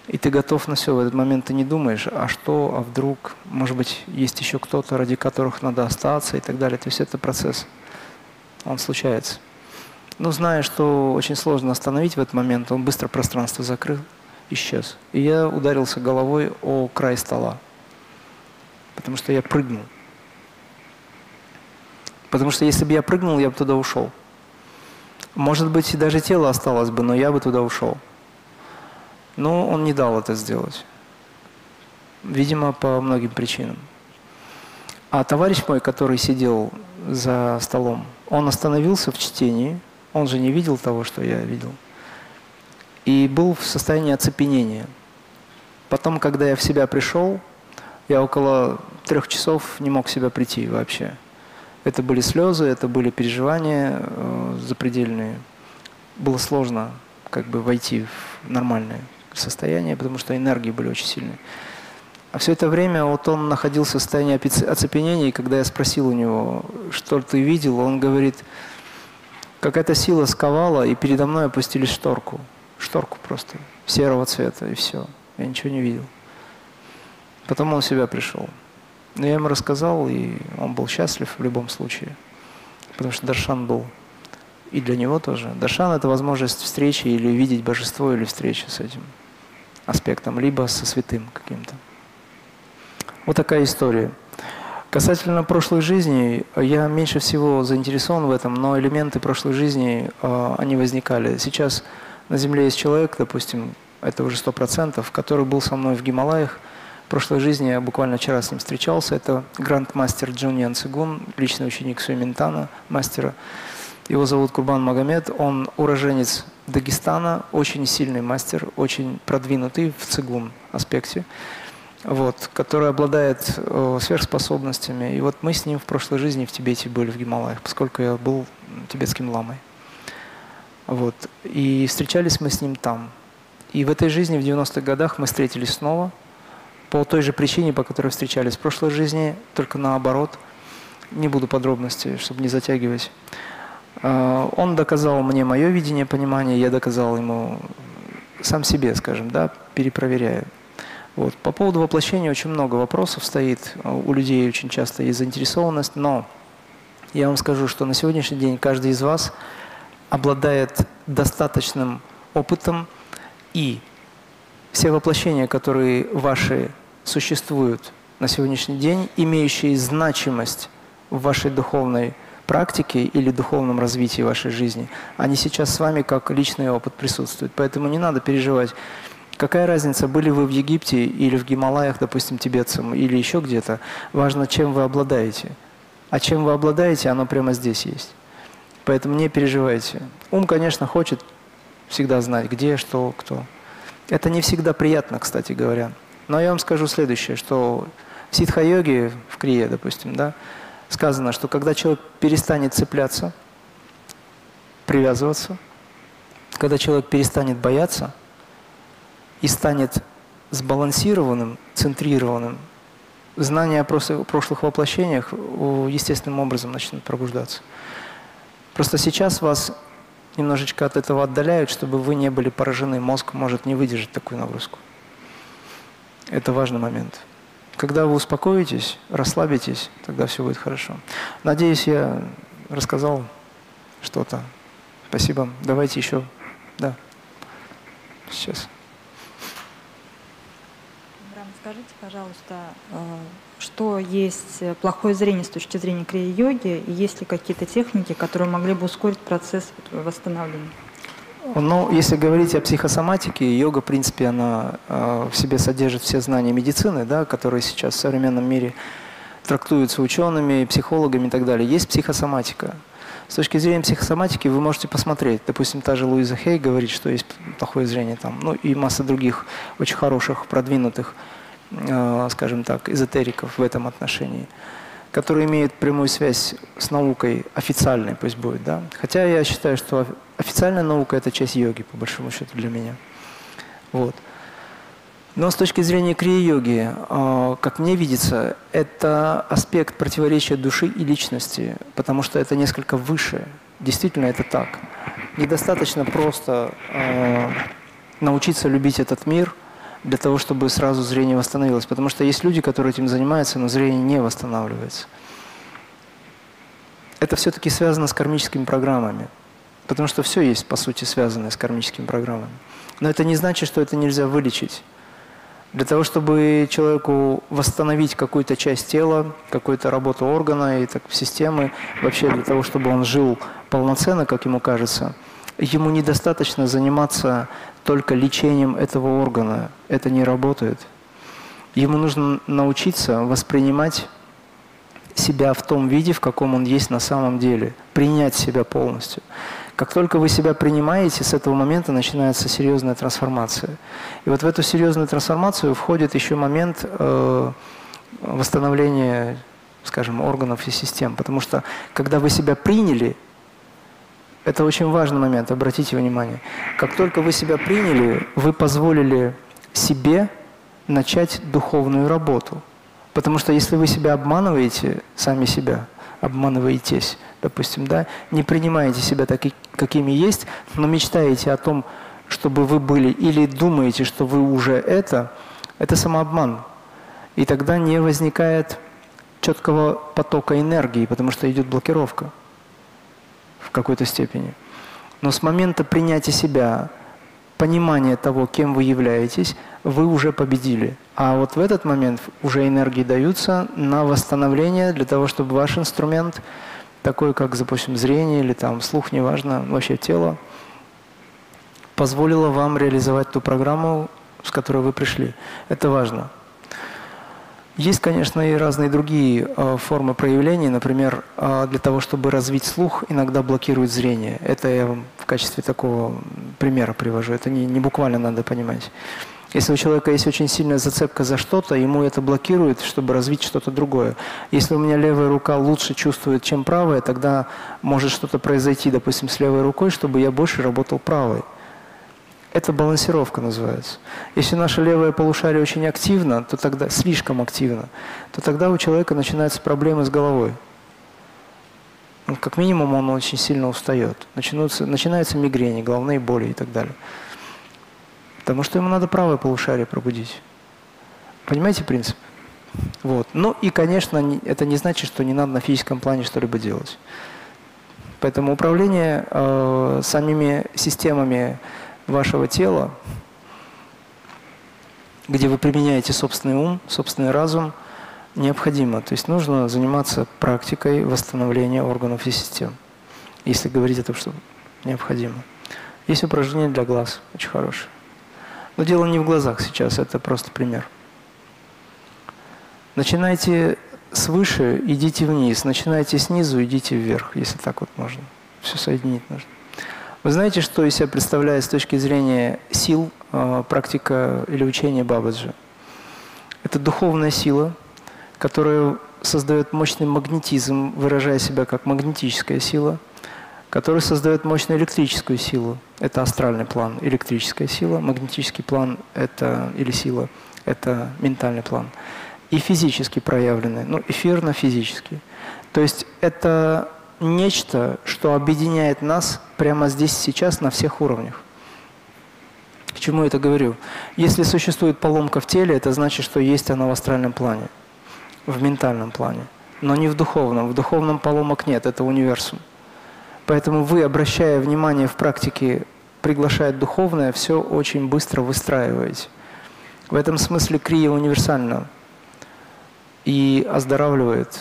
И ты готов на все. В этот момент ты не думаешь, а что, а вдруг, может быть, есть еще кто-то, ради которых надо остаться и так далее. То есть это процесс. Он случается. Но зная, что очень сложно остановить в этот момент, он быстро пространство закрыл, исчез. И я ударился головой о край стола. Потому что я прыгнул. Потому что если бы я прыгнул, я бы туда ушел. Может быть, и даже тело осталось бы, но я бы туда ушел. Но он не дал это сделать. Видимо, по многим причинам. А товарищ мой, который сидел за столом, он остановился в чтении, он же не видел того, что я видел, и был в состоянии оцепенения. Потом, когда я в себя пришел, я около трех часов не мог в себя прийти вообще. Это были слезы, это были переживания э, запредельные. Было сложно как бы войти в нормальное состояние, потому что энергии были очень сильные. А все это время вот он находился в состоянии оцепенения, и когда я спросил у него, что ты видел, он говорит, какая-то сила сковала, и передо мной опустили шторку. Шторку просто, серого цвета, и все. Я ничего не видел. Потом он в себя пришел. Но я ему рассказал, и он был счастлив в любом случае. Потому что Даршан был и для него тоже. Даршан – это возможность встречи или видеть божество, или встречи с этим аспектом, либо со святым каким-то. Вот такая история. Касательно прошлых жизней, я меньше всего заинтересован в этом, но элементы прошлой жизни, э, они возникали. Сейчас на Земле есть человек, допустим, это уже сто процентов, который был со мной в Гималаях. В прошлой жизни я буквально вчера с ним встречался. Это гранд-мастер Джун Ян Цигун, личный ученик Суэминтана, мастера. Его зовут Курбан Магомед. Он уроженец Дагестана, очень сильный мастер, очень продвинутый в цигун аспекте, вот, который обладает э, сверхспособностями. И вот мы с ним в прошлой жизни в Тибете были, в Гималаях, поскольку я был тибетским ламой. Вот. И встречались мы с ним там. И в этой жизни, в 90-х годах, мы встретились снова по той же причине, по которой встречались в прошлой жизни, только наоборот. Не буду подробностей, чтобы не затягивать. А, он доказал мне мое видение, понимание, я доказал ему сам себе, скажем, да, перепроверяя. Вот. По поводу воплощения очень много вопросов стоит. У людей очень часто есть заинтересованность, но я вам скажу, что на сегодняшний день каждый из вас обладает достаточным опытом и все воплощения, которые ваши существуют на сегодняшний день, имеющие значимость в вашей духовной практике или духовном развитии вашей жизни, они сейчас с вами как личный опыт присутствуют. Поэтому не надо переживать. Какая разница, были вы в Египте или в Гималаях, допустим, тибетцем, или еще где-то. Важно, чем вы обладаете. А чем вы обладаете, оно прямо здесь есть. Поэтому не переживайте. Ум, конечно, хочет всегда знать, где, что, кто. Это не всегда приятно, кстати говоря. Но я вам скажу следующее, что в ситха-йоге, в крие, допустим, да, сказано, что когда человек перестанет цепляться, привязываться, когда человек перестанет бояться и станет сбалансированным, центрированным, знания о прошлых воплощениях естественным образом начнут пробуждаться. Просто сейчас вас немножечко от этого отдаляют, чтобы вы не были поражены. Мозг может не выдержать такую нагрузку. Это важный момент. Когда вы успокоитесь, расслабитесь, тогда все будет хорошо. Надеюсь, я рассказал что-то. Спасибо. Давайте еще. Да. Сейчас. Скажите, пожалуйста, э, что есть плохое зрение с точки зрения крия-йоги, и есть ли какие-то техники, которые могли бы ускорить процесс восстановления? Ну, если говорить о психосоматике, йога, в принципе, она э, в себе содержит все знания медицины, да, которые сейчас в современном мире трактуются учеными, психологами и так далее. Есть психосоматика. С точки зрения психосоматики вы можете посмотреть. Допустим, та же Луиза Хей говорит, что есть плохое зрение там, ну и масса других очень хороших, продвинутых, э, скажем так, эзотериков в этом отношении, которые имеют прямую связь с наукой официальной, пусть будет, да. Хотя я считаю, что официальная наука – это часть йоги, по большому счету, для меня. Вот. Но с точки зрения крия-йоги, а, как мне видится, это аспект противоречия души и личности, потому что это несколько выше. Действительно, это так. Недостаточно просто а, научиться любить этот мир для того, чтобы сразу зрение восстановилось. Потому что есть люди, которые этим занимаются, но зрение не восстанавливается. Это все-таки связано с кармическими программами. Потому что все есть, по сути, связанное с кармическими программами. Но это не значит, что это нельзя вылечить. Для того, чтобы человеку восстановить какую-то часть тела, какую-то работу органа и так, системы, вообще для того, чтобы он жил полноценно, как ему кажется, ему недостаточно заниматься только лечением этого органа. Это не работает. Ему нужно научиться воспринимать себя в том виде, в каком он есть на самом деле, принять себя полностью. Как только вы себя принимаете, с этого момента начинается серьезная трансформация. И вот в эту серьезную трансформацию входит еще момент э, восстановления, скажем, органов и систем. Потому что когда вы себя приняли, это очень важный момент, обратите внимание. Как только вы себя приняли, вы позволили себе начать духовную работу. Потому что если вы себя обманываете, сами себя обманываетесь, допустим, да, не принимаете себя такими, какими есть, но мечтаете о том, чтобы вы были, или думаете, что вы уже это, это самообман. И тогда не возникает четкого потока энергии, потому что идет блокировка в какой-то степени. Но с момента принятия себя, понимания того, кем вы являетесь, вы уже победили. А вот в этот момент уже энергии даются на восстановление для того, чтобы ваш инструмент – такое как, допустим, зрение или там слух, неважно, вообще тело, позволило вам реализовать ту программу, с которой вы пришли. Это важно. Есть, конечно, и разные другие э, формы проявления. Например, э, для того, чтобы развить слух, иногда блокирует зрение. Это я вам в качестве такого примера привожу. Это не, не буквально надо понимать. Если у человека есть очень сильная зацепка за что-то, ему это блокирует, чтобы развить что-то другое. Если у меня левая рука лучше чувствует, чем правая, тогда может что-то произойти, допустим, с левой рукой, чтобы я больше работал правой. Это балансировка называется. Если наше левое полушарие очень активно, то тогда слишком активно, то тогда у человека начинаются проблемы с головой. Ну, как минимум он очень сильно устает. Начинаются, начинаются мигрени, головные боли и так далее. Потому что ему надо правое полушарие пробудить. Понимаете принцип? Вот. Ну и, конечно, это не значит, что не надо на физическом плане что-либо делать. Поэтому управление э, самими системами вашего тела, где вы применяете собственный ум, собственный разум, необходимо. То есть нужно заниматься практикой восстановления органов и систем, если говорить о том, что необходимо. Есть упражнение для глаз, очень хорошее. Но дело не в глазах сейчас, это просто пример. Начинайте свыше, идите вниз. Начинайте снизу, идите вверх, если так вот можно. Все соединить нужно. Вы знаете, что из себя представляет с точки зрения сил э, практика или учение Бабаджи? Это духовная сила, которая создает мощный магнетизм, выражая себя как магнетическая сила – который создает мощную электрическую силу. Это астральный план, электрическая сила. Магнетический план это, или сила – это ментальный план. И физически проявленный, ну, эфирно-физический. То есть это нечто, что объединяет нас прямо здесь сейчас на всех уровнях. К Почему я это говорю? Если существует поломка в теле, это значит, что есть она в астральном плане, в ментальном плане, но не в духовном. В духовном поломок нет, это универсум. Поэтому вы, обращая внимание в практике, приглашая духовное, все очень быстро выстраиваете. В этом смысле крия универсальна и оздоравливает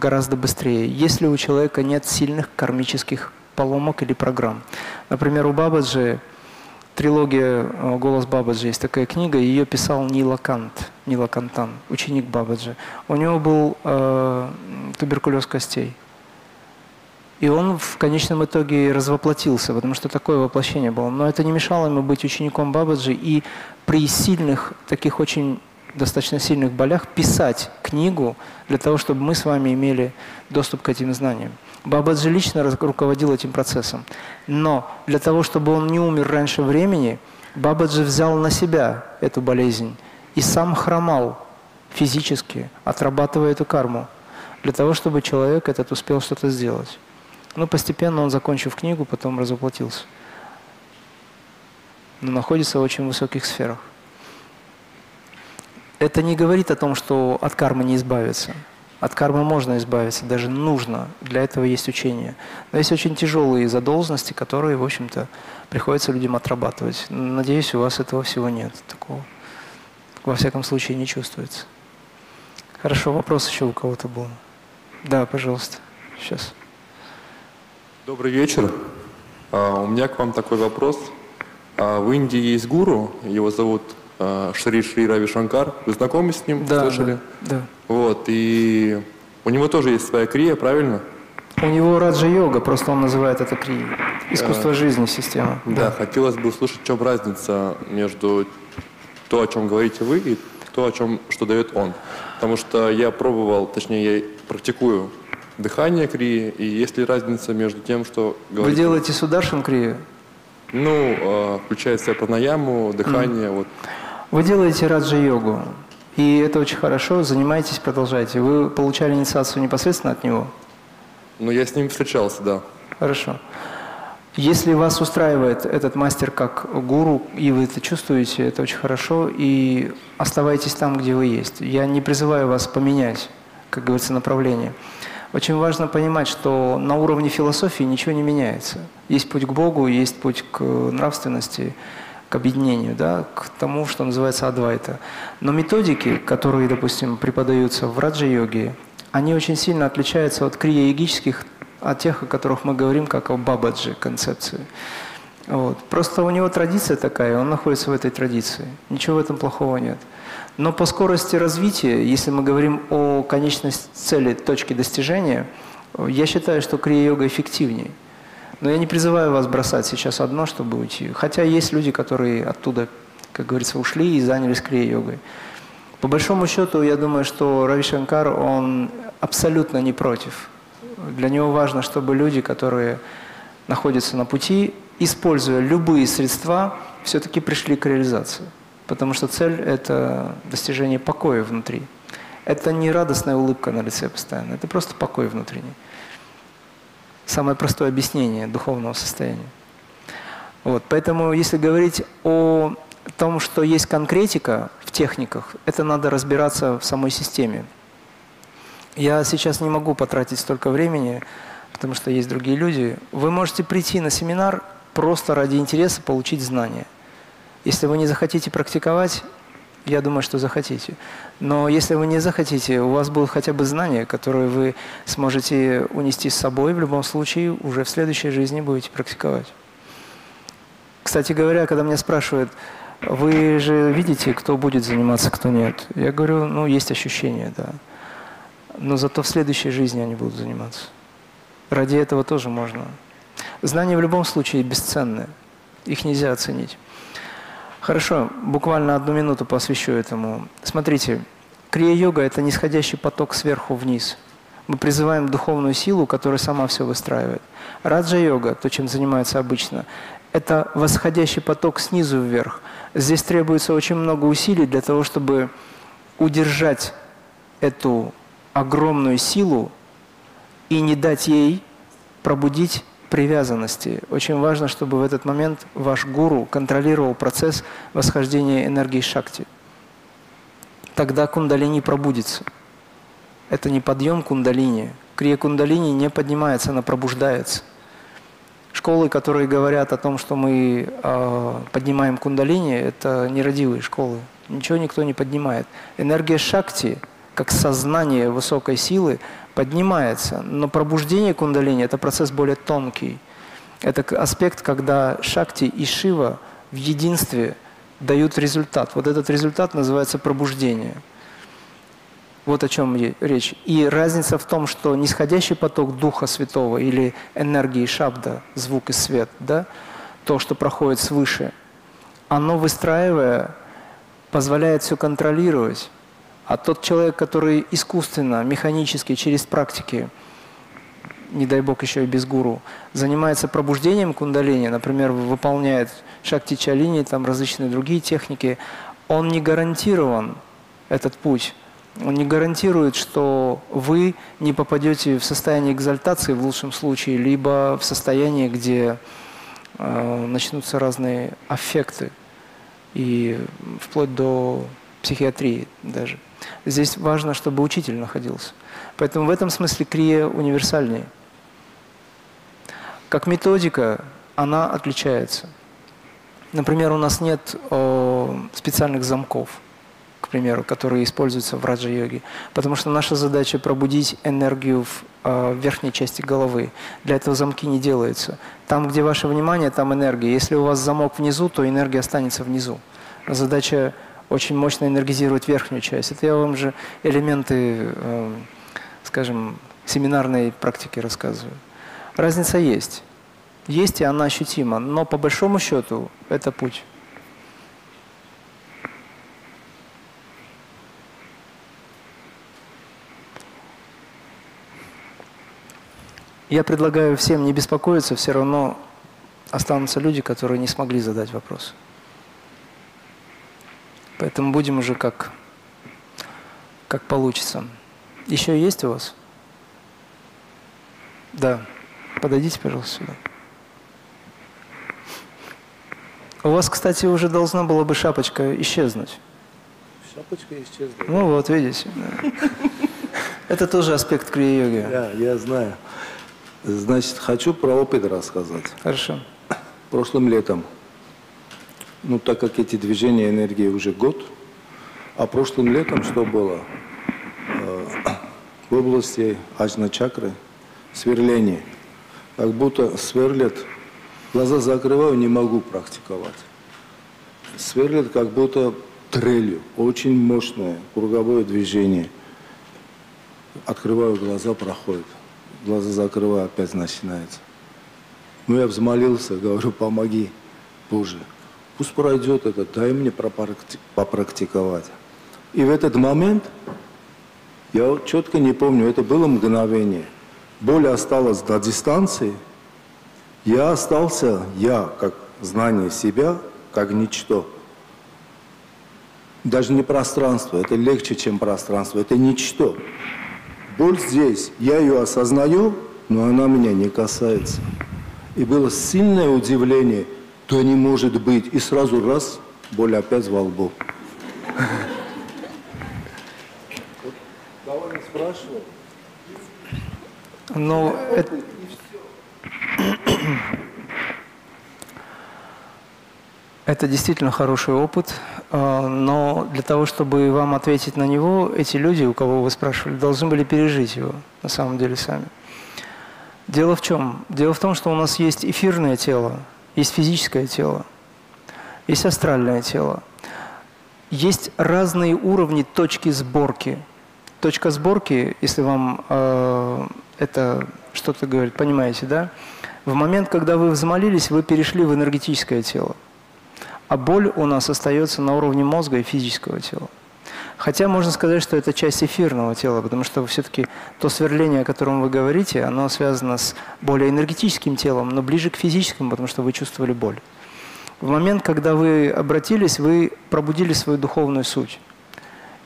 гораздо быстрее, если у человека нет сильных кармических поломок или программ. Например, у Бабаджи трилогия э, «Голос Бабаджи» есть такая книга, ее писал Нила Кант, Нила Кантан, ученик Бабаджи. У него был э, туберкулез костей. И он в конечном итоге развоплотился, потому что такое воплощение было. Но это не мешало ему быть учеником Бабаджи и при сильных, таких очень достаточно сильных болях писать книгу для того, чтобы мы с вами имели доступ к этим знаниям. Бабаджи лично руководил этим процессом. Но для того, чтобы он не умер раньше времени, Бабаджи взял на себя эту болезнь и сам хромал физически, отрабатывая эту карму, для того, чтобы человек этот успел что-то сделать. Ну, постепенно он, закончив книгу, потом разоплатился. Но находится в очень высоких сферах. Это не говорит о том, что от кармы не избавиться. От кармы можно избавиться, даже нужно. Для этого есть учение. Но есть очень тяжелые задолженности, которые, в общем-то, приходится людям отрабатывать. Надеюсь, у вас этого всего нет. Такого, во всяком случае, не чувствуется. Хорошо, вопрос еще у кого-то был. Да, пожалуйста. Сейчас. Добрый вечер. А, у меня к вам такой вопрос. А, в Индии есть гуру, его зовут Шри Шри Рави Шанкар. Вы знакомы с ним? Да, Слышали? да, да. Вот, и у него тоже есть своя крия, правильно? У него раджа-йога, просто он называет это крия. Искусство жизни, система. Да, хотелось бы услышать, в чем разница между то, о чем говорите вы, и то, о чем, что дает он. Потому что я пробовал, точнее, я практикую дыхание крии, и есть ли разница между тем, что Вы говорите... делаете сударшин крию? Ну, э, включая себя пранаяму, дыхание, вот. Вы делаете раджа-йогу, и это очень хорошо, занимайтесь, продолжайте. Вы получали инициацию непосредственно от него? Ну, я с ним встречался, да. Хорошо. Если вас устраивает этот мастер как гуру, и вы это чувствуете, это очень хорошо, и оставайтесь там, где вы есть. Я не призываю вас поменять, как говорится, направление. Очень важно понимать, что на уровне философии ничего не меняется. Есть путь к Богу, есть путь к нравственности, к объединению, да, к тому, что называется адвайта. Но методики, которые, допустим, преподаются в раджа-йоге, они очень сильно отличаются от крия-йогических, от тех, о которых мы говорим, как о бабаджи концепции. Вот. Просто у него традиция такая, он находится в этой традиции. Ничего в этом плохого нет. Но по скорости развития, если мы говорим о конечной цели, точке достижения, я считаю, что крия-йога эффективнее. Но я не призываю вас бросать сейчас одно, чтобы уйти. Хотя есть люди, которые оттуда, как говорится, ушли и занялись крия-йогой. По большому счету, я думаю, что Рави Шанкар, он абсолютно не против. Для него важно, чтобы люди, которые находятся на пути, используя любые средства, все-таки пришли к реализации. Потому что цель – это достижение покоя внутри. Это не радостная улыбка на лице постоянно, это просто покой внутренний. Самое простое объяснение духовного состояния. Вот. Поэтому, если говорить о том, что есть конкретика в техниках, это надо разбираться в самой системе. Я сейчас не могу потратить столько времени, потому что есть другие люди. Вы можете прийти на семинар просто ради интереса получить знания – если вы не захотите практиковать, я думаю, что захотите. Но если вы не захотите, у вас будут хотя бы знания, которые вы сможете унести с собой, в любом случае уже в следующей жизни будете практиковать. Кстати говоря, когда меня спрашивают, вы же видите, кто будет заниматься, кто нет. Я говорю, ну, есть ощущение, да. Но зато в следующей жизни они будут заниматься. Ради этого тоже можно. Знания в любом случае бесценны. Их нельзя оценить. Хорошо, буквально одну минуту посвящу этому. Смотрите, крия-йога – это нисходящий поток сверху вниз. Мы призываем духовную силу, которая сама все выстраивает. Раджа-йога, то, чем занимается обычно, это восходящий поток снизу вверх. Здесь требуется очень много усилий для того, чтобы удержать эту огромную силу и не дать ей пробудить привязанности. Очень важно, чтобы в этот момент ваш гуру контролировал процесс восхождения энергии шакти. Тогда кундалини пробудится. Это не подъем кундалини. Крия кундалини не поднимается, она пробуждается. Школы, которые говорят о том, что мы э, поднимаем кундалини, это нерадивые школы. Ничего никто не поднимает. Энергия шакти, как сознание высокой силы, поднимается. Но пробуждение кундалини – это процесс более тонкий. Это аспект, когда Шакти и Шива в единстве дают результат. Вот этот результат называется пробуждение. Вот о чем речь. И разница в том, что нисходящий поток Духа Святого или энергии Шабда, звук и свет, да, то, что проходит свыше, оно, выстраивая, позволяет все контролировать, а тот человек, который искусственно, механически, через практики, не дай бог еще и без гуру, занимается пробуждением кундалини, например, выполняет шакти чалини, там различные другие техники, он не гарантирован, этот путь, он не гарантирует, что вы не попадете в состояние экзальтации в лучшем случае, либо в состояние, где э, начнутся разные аффекты, и вплоть до психиатрии даже. Здесь важно, чтобы учитель находился. Поэтому в этом смысле крия универсальнее. Как методика она отличается. Например, у нас нет о, специальных замков, к примеру, которые используются в раджа-йоге, потому что наша задача пробудить энергию в, э, верхней части головы. Для этого замки не делаются. Там, где ваше внимание, там энергия. Если у вас замок внизу, то энергия останется внизу. Задача очень мощно энергизировать верхнюю часть. Это я вам же элементы, э, скажем, семинарной практики рассказываю. Разница есть. Есть, и она ощутима. Но по большому счету это путь. Я предлагаю всем не беспокоиться, все равно останутся люди, которые не смогли задать вопрос. Поэтому будем уже как, как получится. Еще есть у вас? Да. Подойдите, пожалуйста, сюда. У вас, кстати, уже должна была бы шапочка исчезнуть. Шапочка исчезла. Ну вот, видите. Это тоже аспект крия-йоги. Да, я знаю. Значит, хочу про опыт рассказать. Хорошо. Прошлым летом, ну так как эти движения энергии уже год, а прошлым летом что было? Э, в области аджна чакры сверление. Как будто сверлят, глаза закрываю, не могу практиковать. Сверлят как будто трелью, очень мощное круговое движение. Открываю глаза, проходит глаза закрываю, опять начинается. Ну, я взмолился, говорю, помоги, Боже. Пусть пройдет это, дай мне попрактиковать. И в этот момент, я четко не помню, это было мгновение. Боль осталась до дистанции. Я остался, я, как знание себя, как ничто. Даже не пространство, это легче, чем пространство, это ничто. Боль здесь, я ее осознаю, но она меня не касается. И было сильное удивление, то не может быть. И сразу раз, боль опять во лбу. Кого не спрашивал? Ну, это... Это действительно хороший опыт, а, но для того, чтобы вам ответить на него, эти люди, у кого вы спрашивали, должны были пережить его на самом деле сами. Дело в чем? Дело в том, что у нас есть эфирное тело, есть физическое тело, есть астральное тело. Есть разные уровни точки сборки. Точка сборки, если вам э, это что-то говорит, понимаете, да? В момент, когда вы взмолились, вы перешли в энергетическое тело. А боль у нас остается на уровне мозга и физического тела. Хотя можно сказать, что это часть эфирного тела, потому что все-таки то сверление, о котором вы говорите, оно связано с более энергетическим телом, но ближе к физическому, потому что вы чувствовали боль. В момент, когда вы обратились, вы пробудили свою духовную суть.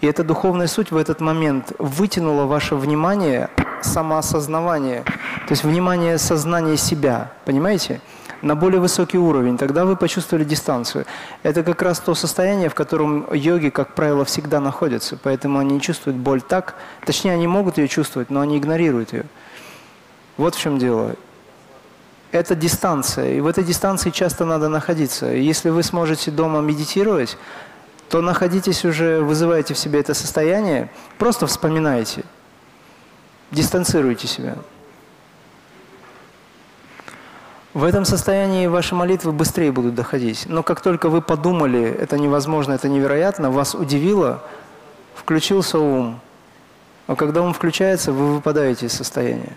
И эта духовная суть в этот момент вытянула ваше внимание самоосознавание, то есть внимание сознания себя, понимаете? На более высокий уровень, тогда вы почувствовали дистанцию. Это как раз то состояние, в котором йоги, как правило, всегда находятся, поэтому они чувствуют боль так, точнее, они могут ее чувствовать, но они игнорируют ее. Вот в чем дело. Это дистанция, и в этой дистанции часто надо находиться. Если вы сможете дома медитировать, то находитесь уже, вызываете в себе это состояние, просто вспоминайте, дистанцируйте себя. В этом состоянии ваши молитвы быстрее будут доходить. Но как только вы подумали, это невозможно, это невероятно, вас удивило, включился ум. А когда ум включается, вы выпадаете из состояния.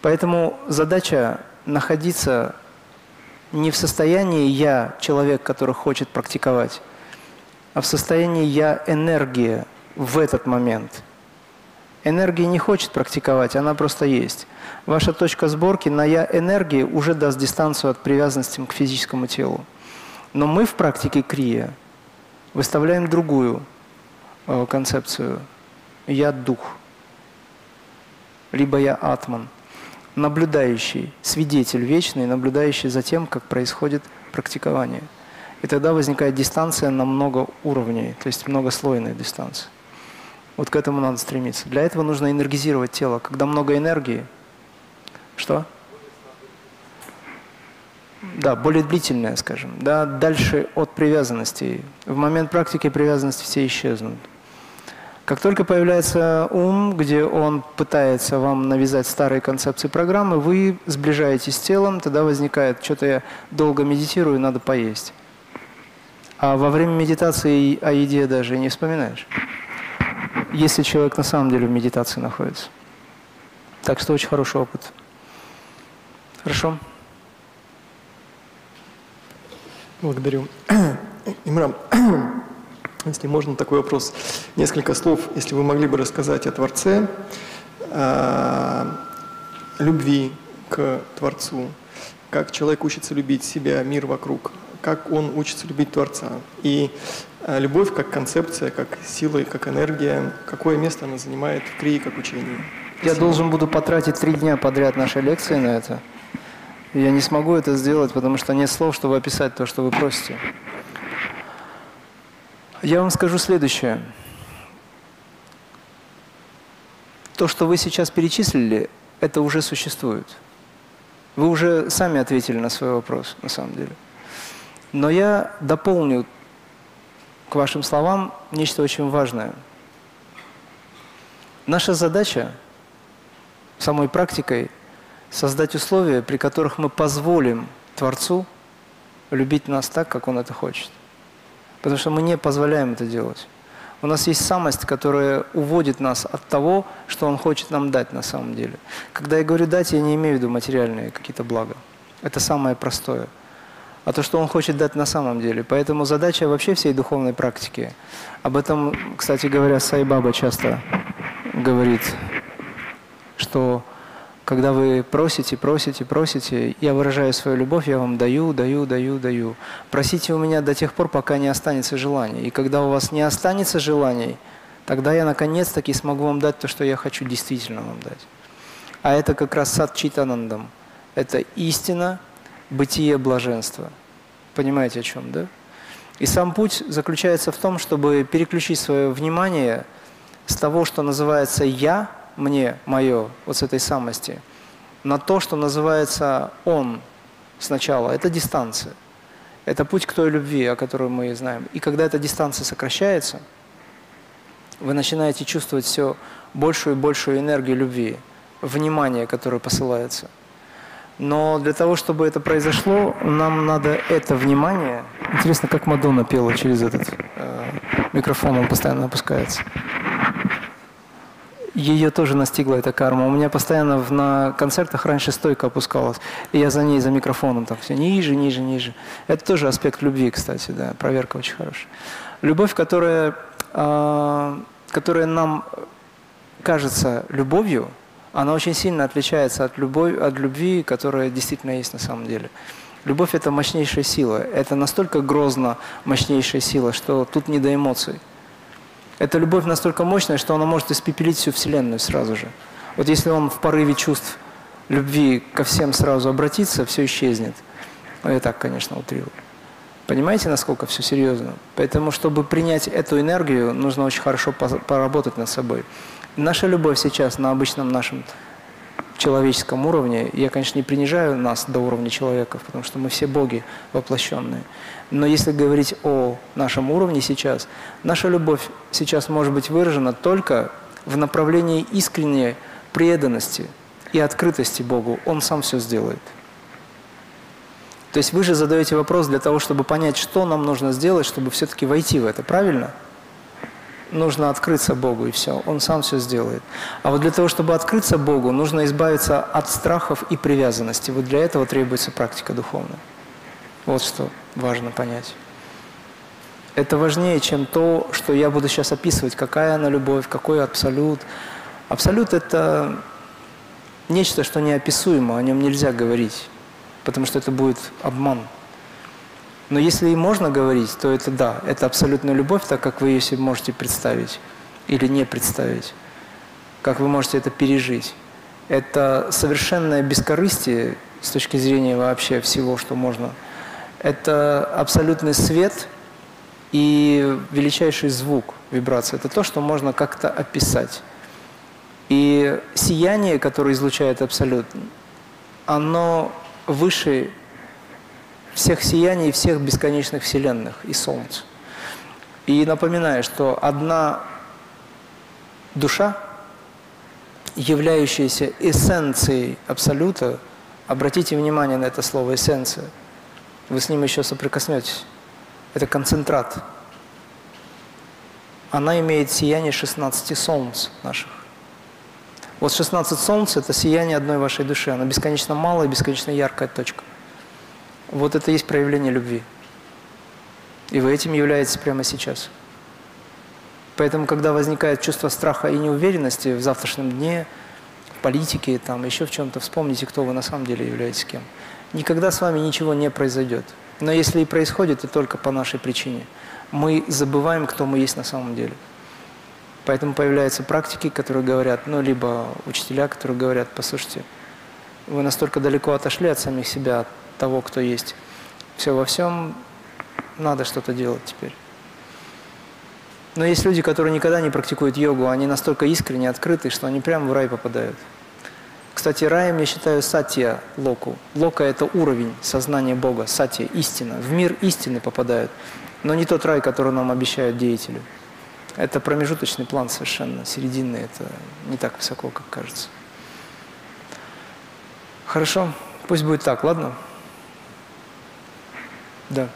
Поэтому задача находиться не в состоянии «я» человек, который хочет практиковать, а в состоянии «я» энергия в этот момент. Энергия не хочет практиковать, она просто есть. Ваша точка сборки на «я» энергии уже даст дистанцию от привязанности к физическому телу. Но мы в практике крия выставляем другую э, концепцию. «Я» – дух, либо «я» – атман – наблюдающий, свидетель вечный, наблюдающий за тем, как происходит практикование. И тогда возникает дистанция на много уровней, то есть многослойная дистанция. Вот к этому надо стремиться. Для этого нужно энергизировать тело. Когда много энергии, что? Да, более длительная, скажем. Да, дальше от привязанностей. В момент практики привязанности все исчезнут. Как только появляется ум, где он пытается вам навязать старые концепции программы, вы сближаетесь с телом, тогда возникает, что-то я долго медитирую, надо поесть. А во время медитации о еде даже не вспоминаешь. Если человек на самом деле в медитации находится. Так что очень хороший опыт. Хорошо? Благодарю. [clears throat] Имрам, [clears throat] если можно, такой вопрос. Несколько слов, если вы могли бы рассказать о Творце, о любви к Творцу, как человек учится любить себя, мир вокруг, как он учится любить Творца. И любовь как концепция, как сила и как энергия, какое место она занимает в крии как учении. Я должен буду потратить три дня подряд нашей лекции на это. Я не смогу это сделать, потому что нет слов, чтобы описать то, что вы просите. Я вам скажу следующее. То, что вы сейчас перечислили, это уже существует. Вы уже сами ответили на свой вопрос, на самом деле. Но я дополню к вашим словам нечто очень важное. Наша задача самой практикой создать условия, при которых мы позволим Творцу любить нас так, как Он это хочет. Потому что мы не позволяем это делать. У нас есть самость, которая уводит нас от того, что Он хочет нам дать на самом деле. Когда я говорю «дать», я не имею в виду материальные какие-то блага. Это самое простое. А то, что Он хочет дать на самом деле. Поэтому задача вообще всей духовной практики. Об этом, кстати говоря, Сайбаба часто говорит, что когда вы просите, просите, просите, я выражаю свою любовь, я вам даю, даю, даю, даю. Просите у меня до тех пор, пока не останется желаний. И когда у вас не останется желаний, тогда я наконец-таки смогу вам дать то, что я хочу действительно вам дать. А это как раз сад читанандам. Это истина, бытие, блаженство. Понимаете, о чем, да? И сам путь заключается в том, чтобы переключить свое внимание с того, что называется «я», мне, мое, вот с этой самости, на то, что называется «он» сначала. Это дистанция. Это путь к той любви, о которой мы знаем. И когда эта дистанция сокращается, вы начинаете чувствовать все большую и большую энергию любви, внимание, которое посылается. Но для того, чтобы это произошло, нам надо это внимание... Интересно, как Мадонна пела через этот э, микрофон, он постоянно опускается ее тоже настигла эта карма. У меня постоянно на концертах раньше стойка опускалась, и я за ней, за микрофоном, так все ниже, ниже, ниже. Это тоже аспект любви, кстати, да, проверка очень хорошая. Любовь, которая, э, которая нам кажется любовью, она очень сильно отличается от, любовь, от любви, которая действительно есть на самом деле. Любовь – это мощнейшая сила. Это настолько грозно мощнейшая сила, что тут не до эмоций. Эта любовь настолько мощная, что она может испепелить всю Вселенную сразу же. Вот если он в порыве чувств любви ко всем сразу обратится, все исчезнет. Ну, я так, конечно, утрирую. Понимаете, насколько все серьезно? Поэтому, чтобы принять эту энергию, нужно очень хорошо поработать над собой. Наша любовь сейчас на обычном нашем человеческом уровне, я, конечно, не принижаю нас до уровня человеков, потому что мы все боги воплощенные. Но если говорить о нашем уровне сейчас, наша любовь сейчас может быть выражена только в направлении искренней преданности и открытости Богу. Он сам все сделает. То есть вы же задаете вопрос для того, чтобы понять, что нам нужно сделать, чтобы все-таки войти в это, правильно? Нужно открыться Богу, и все. Он сам все сделает. А вот для того, чтобы открыться Богу, нужно избавиться от страхов и привязанности. Вот для этого требуется практика духовная. Вот что важно понять. Это важнее, чем то, что я буду сейчас описывать, какая она любовь, какой абсолют. Абсолют – это нечто, что неописуемо, о нем нельзя говорить потому что это будет обман. Но если и можно говорить, то это да, это абсолютная любовь, так как вы ее себе можете представить или не представить, как вы можете это пережить. Это совершенное бескорыстие с точки зрения вообще всего, что можно. Это абсолютный свет и величайший звук, вибрация. Это то, что можно как-то описать. И сияние, которое излучает абсолют, оно выше всех сияний всех бесконечных вселенных и Солнца. И напоминаю, что одна душа, являющаяся эссенцией Абсолюта, обратите внимание на это слово «эссенция», вы с ним еще соприкоснетесь. Это концентрат. Она имеет сияние 16 солнц наших. Вот 16 солнц – это сияние одной вашей души. Она бесконечно малая, бесконечно яркая точка. Вот это и есть проявление любви. И вы этим являетесь прямо сейчас. Поэтому, когда возникает чувство страха и неуверенности в завтрашнем дне, в политике, там, еще в чем-то, вспомните, кто вы на самом деле являетесь кем. Никогда с вами ничего не произойдет. Но если и происходит, то только по нашей причине. Мы забываем, кто мы есть на самом деле. Поэтому появляются практики, которые говорят, ну, либо учителя, которые говорят, послушайте, вы настолько далеко отошли от самих себя, от того, кто есть. Все во всем надо что-то делать теперь. Но есть люди, которые никогда не практикуют йогу, они настолько искренне открыты, что они прямо в рай попадают. Кстати, раем я считаю сатья локу. Лока – это уровень сознания Бога, сатья – истина. В мир истины попадают, но не тот рай, который нам обещают деятели. Это промежуточный план совершенно, серединный, это не так высоко, как кажется. Хорошо, пусть будет так, ладно? Да.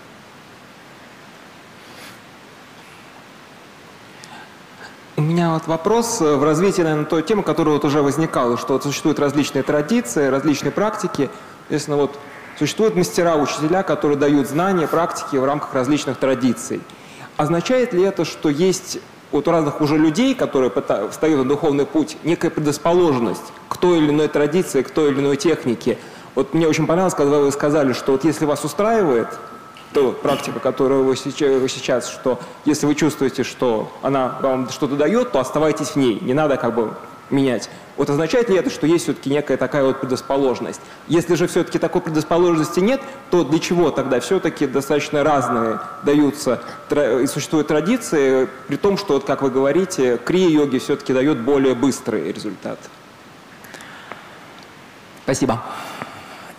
У меня вот вопрос в развитии, наверное, той темы, которая вот уже возникала, что вот существуют различные традиции, различные практики. Естественно, вот существуют мастера, учителя, которые дают знания, практики в рамках различных традиций. Означает ли это, что есть вот у разных уже людей, которые встают на духовный путь, некая предрасположенность к той или иной традиции, к той или иной технике? Вот мне очень понравилось, когда вы сказали, что вот если вас устраивает то практика, которую вы сейчас, что если вы чувствуете, что она вам что-то дает, то оставайтесь в ней, не надо как бы менять. Вот означает ли это, что есть все-таки некая такая вот предрасположенность? Если же все-таки такой предрасположенности нет, то для чего тогда все-таки достаточно разные даются и существуют традиции, при том, что, вот, как вы говорите, крия-йоги все-таки дает более быстрый результат? Спасибо.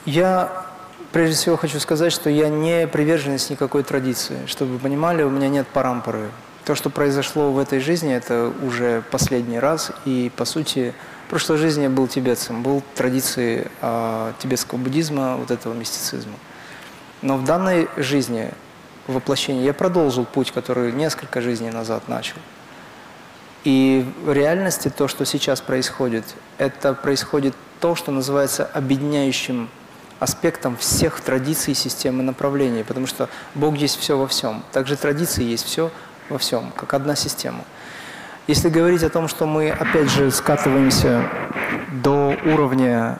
Я прежде всего хочу сказать, что я не приверженец никакой традиции. Чтобы вы понимали, у меня нет парампоры. То, что произошло в этой жизни, это уже последний раз. И, по сути, в прошлой жизни я был тибетцем, был традиции э, тибетского буддизма, вот этого мистицизма. Но в данной жизни, воплощении, я продолжил путь, который несколько жизней назад начал. И в реальности то, что сейчас происходит, это происходит то, что называется объединяющим аспектом всех традиций, системы направлений, потому что Бог есть все во всем. Также традиции есть все во всем, как одна система. Если говорить о том, что мы, опять же, скатываемся до уровня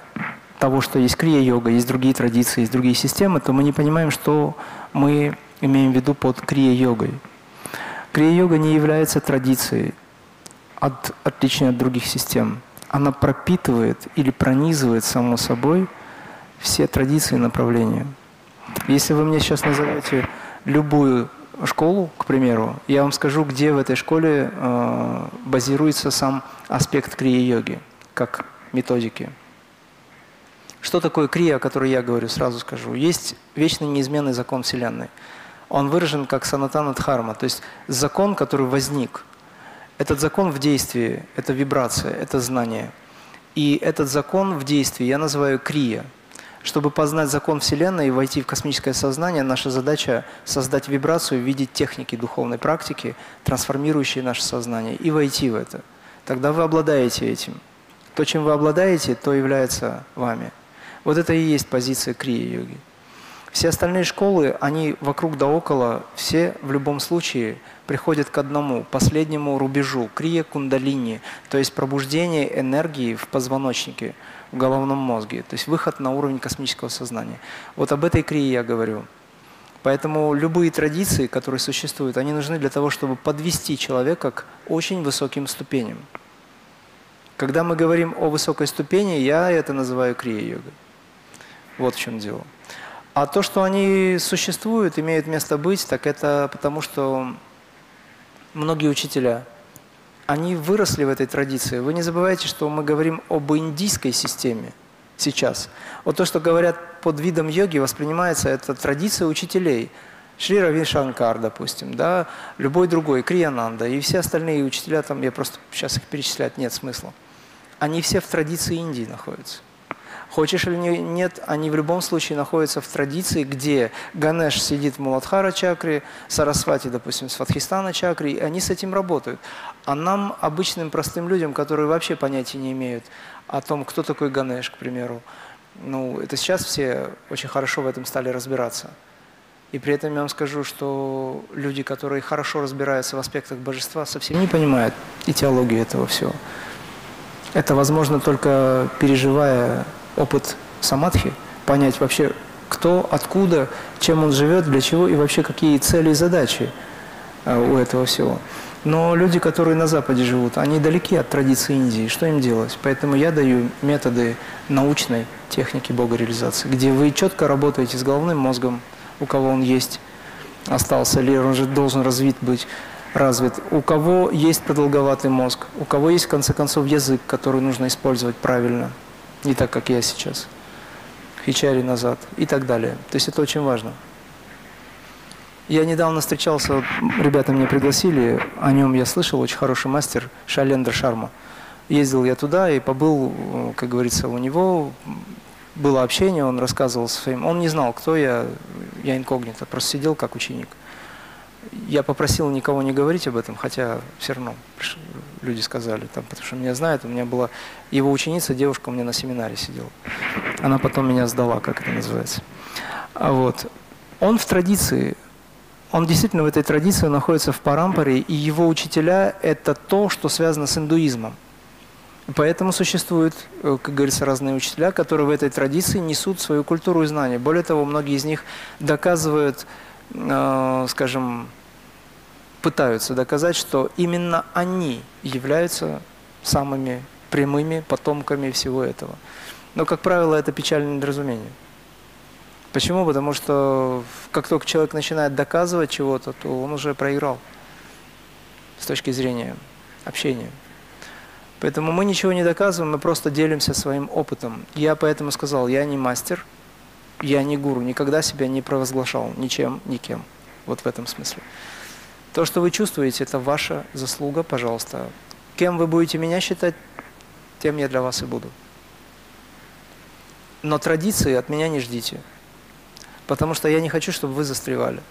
того, что есть крия-йога, есть другие традиции, есть другие системы, то мы не понимаем, что мы имеем в виду под крия-йогой. Крия-йога не является традицией, от, отличной от других систем. Она пропитывает или пронизывает само собой все традиции и направления. Если вы мне сейчас назовете любую школу, к примеру, я вам скажу, где в этой школе э, базируется сам аспект крия-йоги, как методики. Что такое крия, о которой я говорю, сразу скажу. Есть вечный неизменный закон Вселенной. Он выражен как санатана дхарма, то есть закон, который возник. Этот закон в действии, это вибрация, это знание. И этот закон в действии я называю крия – чтобы познать закон Вселенной и войти в космическое сознание, наша задача создать вибрацию в виде техники духовной практики, трансформирующей наше сознание, и войти в это. Тогда вы обладаете этим. То, чем вы обладаете, то является вами. Вот это и есть позиция крия-йоги. Все остальные школы, они вокруг да около, все в любом случае приходят к одному, последнему рубежу, крия кундалини, то есть пробуждение энергии в позвоночнике – в головном мозге, то есть выход на уровень космического сознания. Вот об этой крии я говорю. Поэтому любые традиции, которые существуют, они нужны для того, чтобы подвести человека к очень высоким ступеням. Когда мы говорим о высокой ступени, я это называю крия-йогой. Вот в чем дело. А то, что они существуют, имеют место быть, так это потому, что многие учителя – они выросли в этой традиции. Вы не забывайте, что мы говорим об индийской системе сейчас. Вот то, что говорят под видом йоги, воспринимается это традиция учителей. Шри Рави Шанкар, допустим, да, любой другой, Криянанда и все остальные учителя, там я просто сейчас их перечислять нет смысла. Они все в традиции Индии находятся. Хочешь или нет, они в любом случае находятся в традиции, где Ганеш сидит в Муладхара чакре, Сарасвати, допустим, в Сватхистана чакре, и они с этим работают. А нам, обычным простым людям, которые вообще понятия не имеют о том, кто такой Ганеш, к примеру, ну, это сейчас все очень хорошо в этом стали разбираться. И при этом я вам скажу, что люди, которые хорошо разбираются в аспектах божества, совсем не понимают и этого всего. Это возможно только переживая опыт самадхи, понять вообще, кто, откуда, чем он живет, для чего и вообще какие цели и задачи а, у этого всего. Но люди, которые на Западе живут, они далеки от традиции Индии. Что им делать? Поэтому я даю методы научной техники богореализации, где вы четко работаете с головным мозгом, у кого он есть, остался ли, он же должен развит быть, развит. У кого есть продолговатый мозг, у кого есть, в конце концов, язык, который нужно использовать правильно – не так, как я сейчас, хичари назад и так далее. То есть это очень важно. Я недавно встречался, ребята меня пригласили, о нем я слышал, очень хороший мастер Шалендра Шарма. Ездил я туда и побыл, как говорится, у него было общение, он рассказывал своим, он не знал, кто я, я инкогнито, просто сидел как ученик. Я попросил никого не говорить об этом, хотя все равно люди сказали, там, потому что меня знают, у меня была его ученица, девушка у меня на семинаре сидела. Она потом меня сдала, как это называется. А вот. Он в традиции, он действительно в этой традиции находится в Парампаре, и его учителя – это то, что связано с индуизмом. Поэтому существуют, э, как говорится, разные учителя, которые в этой традиции несут свою культуру и знания. Более того, многие из них доказывают, э, скажем, пытаются доказать, что именно они являются самыми прямыми потомками всего этого. Но, как правило, это печальное недоразумение. Почему? Потому что как только человек начинает доказывать чего-то, то он уже проиграл с точки зрения общения. Поэтому мы ничего не доказываем, мы просто делимся своим опытом. Я поэтому сказал, я не мастер, я не гуру, никогда себя не провозглашал ничем, никем. Вот в этом смысле. То, что вы чувствуете, это ваша заслуга, пожалуйста. Кем вы будете меня считать, тем я для вас и буду. Но традиции от меня не ждите. Потому что я не хочу, чтобы вы застревали.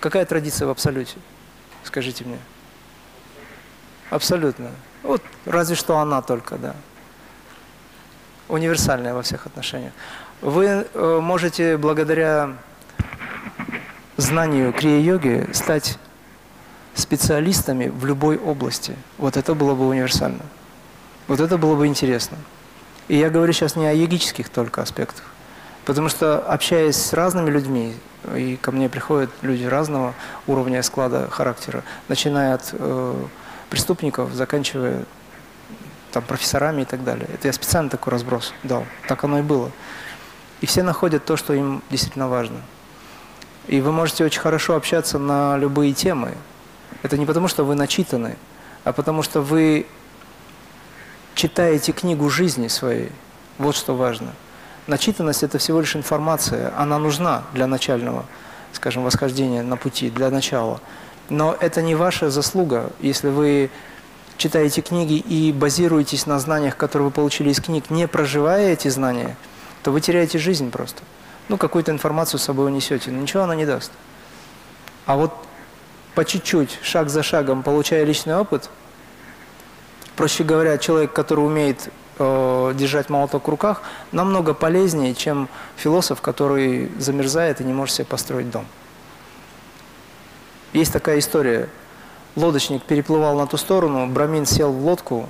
Какая традиция в абсолюте? Скажите мне. Абсолютно. Вот разве что она только, да. Универсальная во всех отношениях. Вы э, можете благодаря знанию крия-йоги стать специалистами в любой области. Вот это было бы универсально. Вот это было бы интересно. И я говорю сейчас не о йогических только аспектах. Потому что, общаясь с разными людьми, и ко мне приходят люди разного уровня склада характера, начиная от э, преступников, заканчивая там, профессорами и так далее. Это я специально такой разброс дал. Так оно и было. И все находят то, что им действительно важно. И вы можете очень хорошо общаться на любые темы. Это не потому, что вы начитаны, а потому что вы читаете книгу жизни своей. Вот что важно. Начитанность – это всего лишь информация. Она нужна для начального, скажем, восхождения на пути, для начала. Но это не ваша заслуга, если вы читаете книги и базируетесь на знаниях, которые вы получили из книг, не проживая эти знания, то вы теряете жизнь просто. Ну, какую-то информацию с собой унесете, но ничего она не даст. А вот по чуть-чуть, шаг за шагом, получая личный опыт, проще говоря, человек, который умеет э, держать молоток в руках, намного полезнее, чем философ, который замерзает и не может себе построить дом. Есть такая история – лодочник переплывал на ту сторону, Брамин сел в лодку,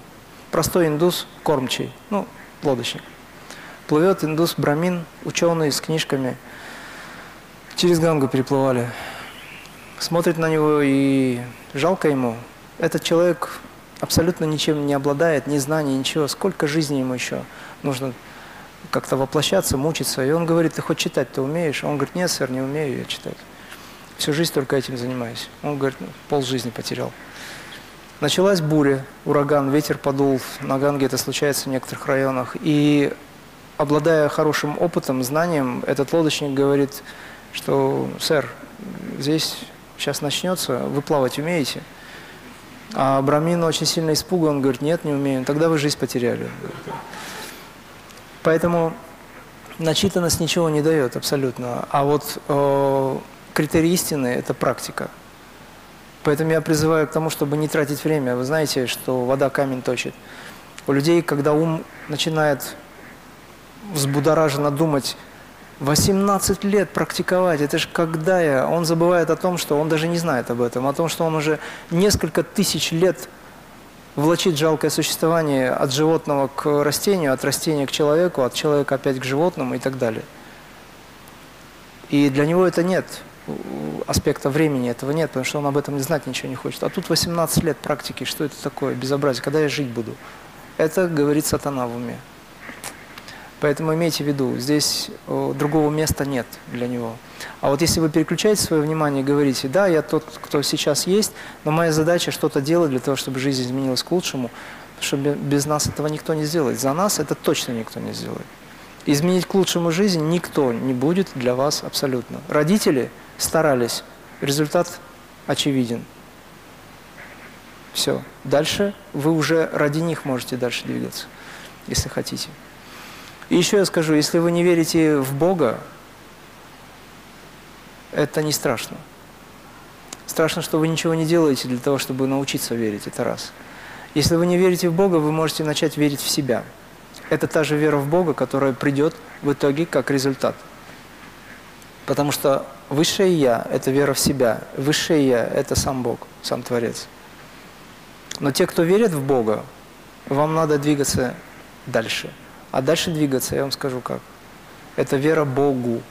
простой индус, кормчий, ну, лодочник. Плывет индус Брамин, ученый с книжками, через Гангу переплывали. Смотрит на него и жалко ему. Этот человек абсолютно ничем не обладает, ни знаний, ничего. Сколько жизни ему еще нужно как-то воплощаться, мучиться. И он говорит, ты хоть читать-то умеешь? Он говорит, нет, сэр, не умею я читать. Всю жизнь только этим занимаюсь. Он говорит, ну, полжизни потерял. Началась буря, ураган, ветер подул. На Ганге это случается в некоторых районах. И обладая хорошим опытом, знанием, этот лодочник говорит, что, сэр, здесь сейчас начнется, вы плавать умеете? А Брамин очень сильно испуган, он говорит, нет, не умею. Тогда вы жизнь потеряли. Поэтому начитанность ничего не дает абсолютно. А вот э, критерий истины – это практика. Поэтому я призываю к тому, чтобы не тратить время. Вы знаете, что вода камень точит. У людей, когда ум начинает взбудораженно думать, 18 лет практиковать, это же когда я? Он забывает о том, что он даже не знает об этом, о том, что он уже несколько тысяч лет влачит жалкое существование от животного к растению, от растения к человеку, от человека опять к животному и так далее. И для него это нет аспекта времени этого нет, потому что он об этом не знать ничего не хочет. А тут 18 лет практики, что это такое, безобразие, когда я жить буду? Это говорит сатана в уме. Поэтому имейте в виду, здесь другого места нет для него. А вот если вы переключаете свое внимание и говорите, да, я тот, кто сейчас есть, но моя задача что-то делать для того, чтобы жизнь изменилась к лучшему, потому что без нас этого никто не сделает. За нас это точно никто не сделает. Изменить к лучшему жизнь никто не будет для вас абсолютно. Родители – старались. Результат очевиден. Все. Дальше вы уже ради них можете дальше двигаться, если хотите. И еще я скажу, если вы не верите в Бога, это не страшно. Страшно, что вы ничего не делаете для того, чтобы научиться верить, это раз. Если вы не верите в Бога, вы можете начать верить в себя. Это та же вера в Бога, которая придет в итоге как результат. Потому что Высшее Я – это вера в себя. Высшее Я – это сам Бог, сам Творец. Но те, кто верит в Бога, вам надо двигаться дальше. А дальше двигаться, я вам скажу как. Это вера Богу.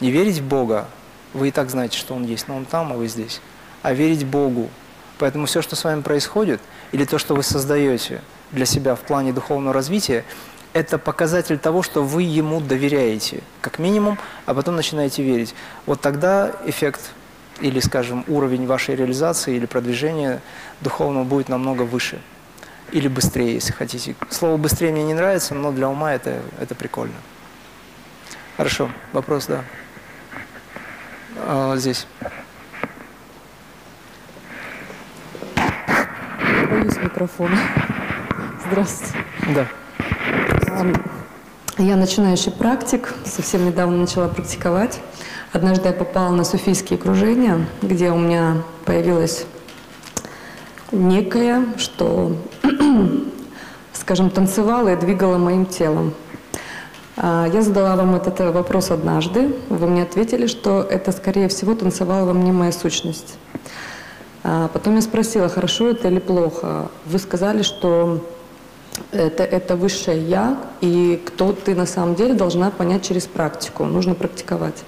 Не верить в Бога, вы и так знаете, что Он есть, но Он там, а вы здесь. А верить Богу. Поэтому все, что с вами происходит, или то, что вы создаете для себя в плане духовного развития, это показатель того, что вы ему доверяете, как минимум, а потом начинаете верить. Вот тогда эффект или, скажем, уровень вашей реализации или продвижения духовного будет намного выше. Или быстрее, если хотите. Слово «быстрее» мне не нравится, но для ума это, это прикольно. Хорошо, вопрос, да. А, здесь. Боюсь микрофона. Здравствуйте. Да. Я начинающий практик, совсем недавно начала практиковать. Однажды я попала на суфийские кружения, где у меня появилось некое, что, [clears throat] скажем, танцевало и двигало моим телом. А, я задала вам этот э, вопрос однажды. Вы мне ответили, что это, скорее всего, танцевала во мне моя сущность. А, потом я спросила, хорошо это или плохо. Вы сказали, что это, это высшее «я», и кто ты на самом деле должна понять через практику, нужно практиковать.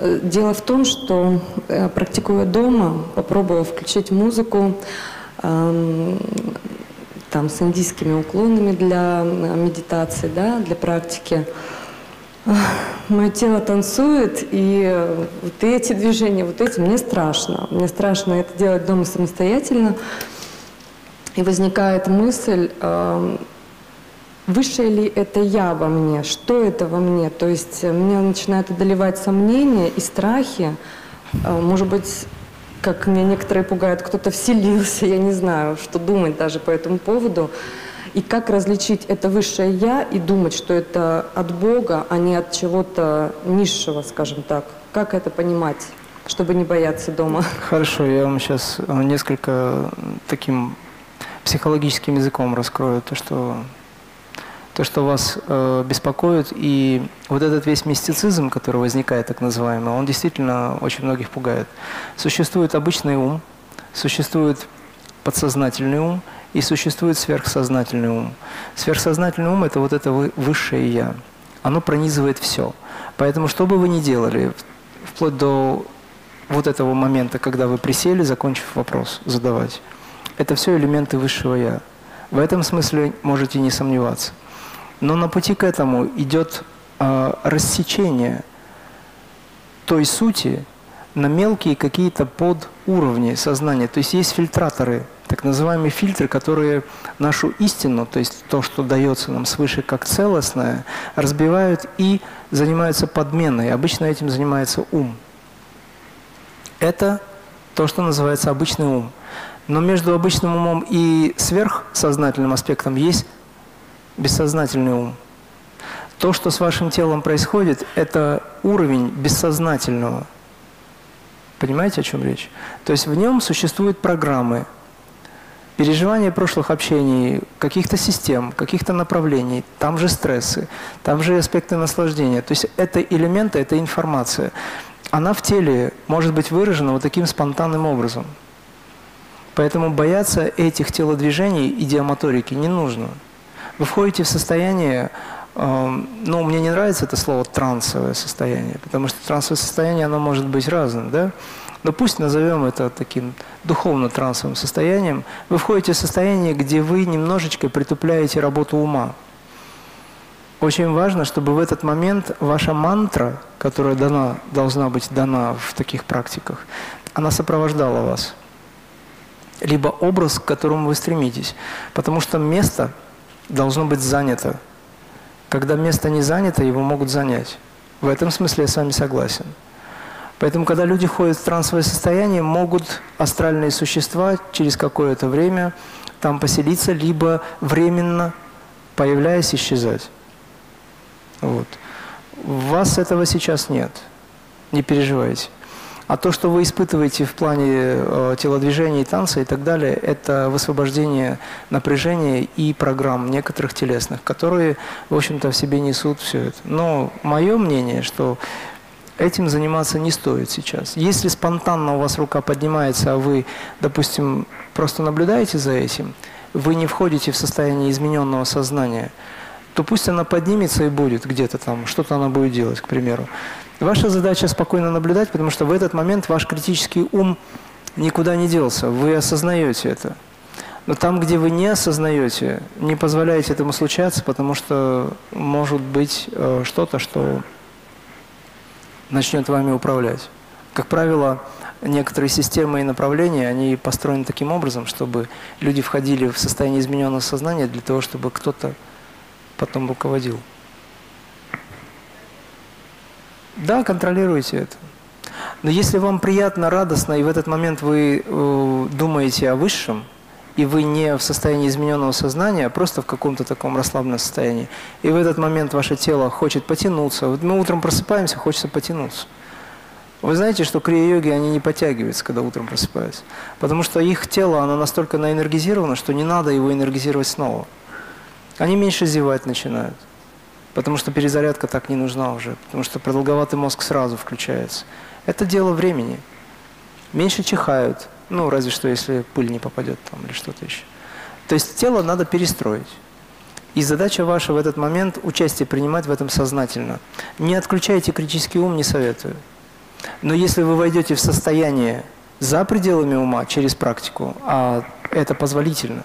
Э, дело в том, что э, практикуя дома, попробовав включить музыку, эм, там с индийскими уклонами для э, медитации, да, для практики, Мое тело танцует, и вот эти движения, вот эти, мне страшно. Мне страшно это делать дома самостоятельно. И возникает мысль, э, выше ли это я во мне, что это во мне. То есть э, меня начинают одолевать сомнения и страхи. Э, может быть, как меня некоторые пугают, кто-то вселился, я не знаю, что думать даже по этому поводу. И как различить это высшее «я» и думать, что это от Бога, а не от чего-то низшего, скажем так? Как это понимать, чтобы не бояться дома? Хорошо, я вам сейчас э, несколько таким психологическим языком раскрою то, что то, что вас э, беспокоит, и вот этот весь мистицизм, который возникает, так называемый, он действительно очень многих пугает. Существует обычный ум, существует подсознательный ум, и существует сверхсознательный ум. Сверхсознательный ум – это вот это высшее «я». Оно пронизывает все. Поэтому, что бы вы ни делали, вплоть до вот этого момента, когда вы присели, закончив вопрос задавать, это все элементы высшего «я». В этом смысле можете не сомневаться. Но на пути к этому идет э, рассечение той сути на мелкие какие-то подуровни сознания. То есть есть фильтраторы – так называемые фильтры, которые нашу истину, то есть то, что дается нам свыше как целостное, разбивают и занимаются подменой. Обычно этим занимается ум. Это то, что называется обычный ум. Но между обычным умом и сверхсознательным аспектом есть бессознательный ум. То, что с вашим телом происходит, это уровень бессознательного. Понимаете, о чем речь? То есть в нем существуют программы, переживание прошлых общений, каких-то систем, каких-то направлений, там же стрессы, там же аспекты наслаждения. То есть это элементы, это информация. Она в теле может быть выражена вот таким спонтанным образом. Поэтому бояться этих телодвижений и диамоторики не нужно. Вы входите в состояние, э, ну, мне не нравится это слово трансовое состояние, потому что трансовое состояние, оно может быть разным, да? но пусть назовем это таким духовно-трансовым состоянием, вы входите в состояние, где вы немножечко притупляете работу ума. Очень важно, чтобы в этот момент ваша мантра, которая дана, должна быть дана в таких практиках, она сопровождала вас. Либо образ, к которому вы стремитесь. Потому что место должно быть занято. Когда место не занято, его могут занять. В этом смысле я с вами согласен. Поэтому, когда люди входят в трансовое состояние, могут астральные существа через какое-то время там поселиться, либо временно, появляясь, исчезать. Вот. У вас этого сейчас нет. Не переживайте. А то, что вы испытываете в плане э, телодвижения и танца и так далее, это высвобождение напряжения и программ некоторых телесных, которые, в общем-то, в себе несут все это. Но мое мнение, что Этим заниматься не стоит сейчас. Если спонтанно у вас рука поднимается, а вы, допустим, просто наблюдаете за этим, вы не входите в состояние измененного сознания, то пусть она поднимется и будет где-то там, что-то она будет делать, к примеру. Ваша задача спокойно наблюдать, потому что в этот момент ваш критический ум никуда не делся, вы осознаете это. Но там, где вы не осознаете, не позволяете этому случаться, потому что может быть э, что-то, что начнет вами управлять. Как правило, некоторые системы и направления, они построены таким образом, чтобы люди входили в состояние измененного сознания для того, чтобы кто-то потом руководил. Да, контролируйте это. Но если вам приятно, радостно, и в этот момент вы э, думаете о высшем, и вы не в состоянии измененного сознания, а просто в каком-то таком расслабленном состоянии. И в этот момент ваше тело хочет потянуться. Вот мы утром просыпаемся, хочется потянуться. Вы знаете, что крия-йоги, они не подтягиваются, когда утром просыпаются. Потому что их тело, оно настолько наэнергизировано, что не надо его энергизировать снова. Они меньше зевать начинают. Потому что перезарядка так не нужна уже. Потому что продолговатый мозг сразу включается. Это дело времени. Меньше чихают, ну, разве что, если пыль не попадет там или что-то еще. То есть тело надо перестроить. И задача ваша в этот момент участие принимать в этом сознательно. Не отключайте критический ум, не советую. Но если вы войдете в состояние за пределами ума через практику, а это позволительно,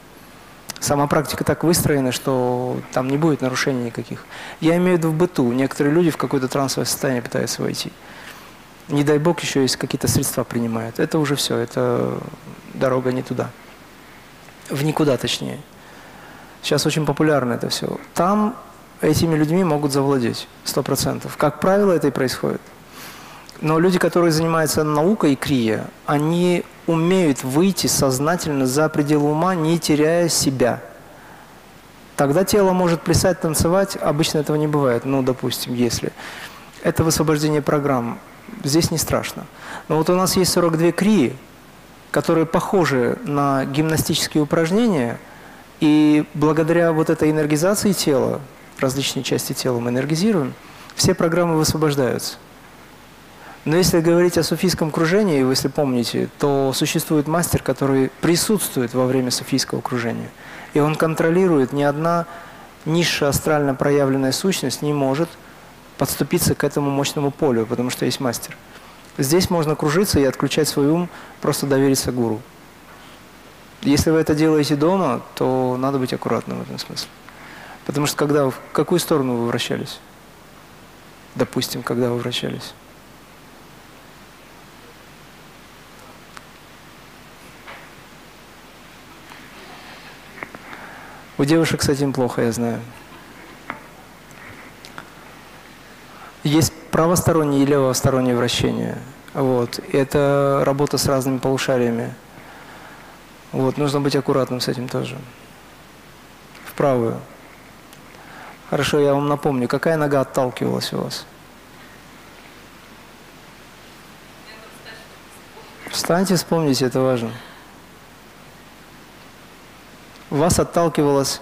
сама практика так выстроена, что там не будет нарушений никаких. Я имею в виду в быту. Некоторые люди в какое-то трансовое состояние пытаются войти. Не дай бог еще есть какие-то средства принимают. Это уже все, это дорога не туда. В никуда точнее. Сейчас очень популярно это все. Там этими людьми могут завладеть, сто процентов. Как правило, это и происходит. Но люди, которые занимаются наукой и крия, они умеют выйти сознательно за пределы ума, не теряя себя. Тогда тело может плясать, танцевать, обычно этого не бывает, ну, допустим, если. Это высвобождение программ. Здесь не страшно. Но вот у нас есть 42 крии, которые похожи на гимнастические упражнения, и благодаря вот этой энергизации тела, различные части тела мы энергизируем, все программы высвобождаются. Но если говорить о суфийском кружении, если помните, то существует мастер, который присутствует во время суфийского кружения. И он контролирует, ни одна низшая астрально проявленная сущность не может подступиться к этому мощному полю, потому что есть мастер. Здесь можно кружиться и отключать свой ум, просто довериться гуру. Если вы это делаете дома, то надо быть аккуратным в этом смысле. Потому что когда, в какую сторону вы вращались? Допустим, когда вы вращались? У девушек с этим плохо, я знаю. Есть правостороннее и левостороннее вращение. Вот. Это работа с разными полушариями. Вот. Нужно быть аккуратным с этим тоже. В правую. Хорошо, я вам напомню, какая нога отталкивалась у вас? Встаньте, вспомните, это важно вас отталкивалось,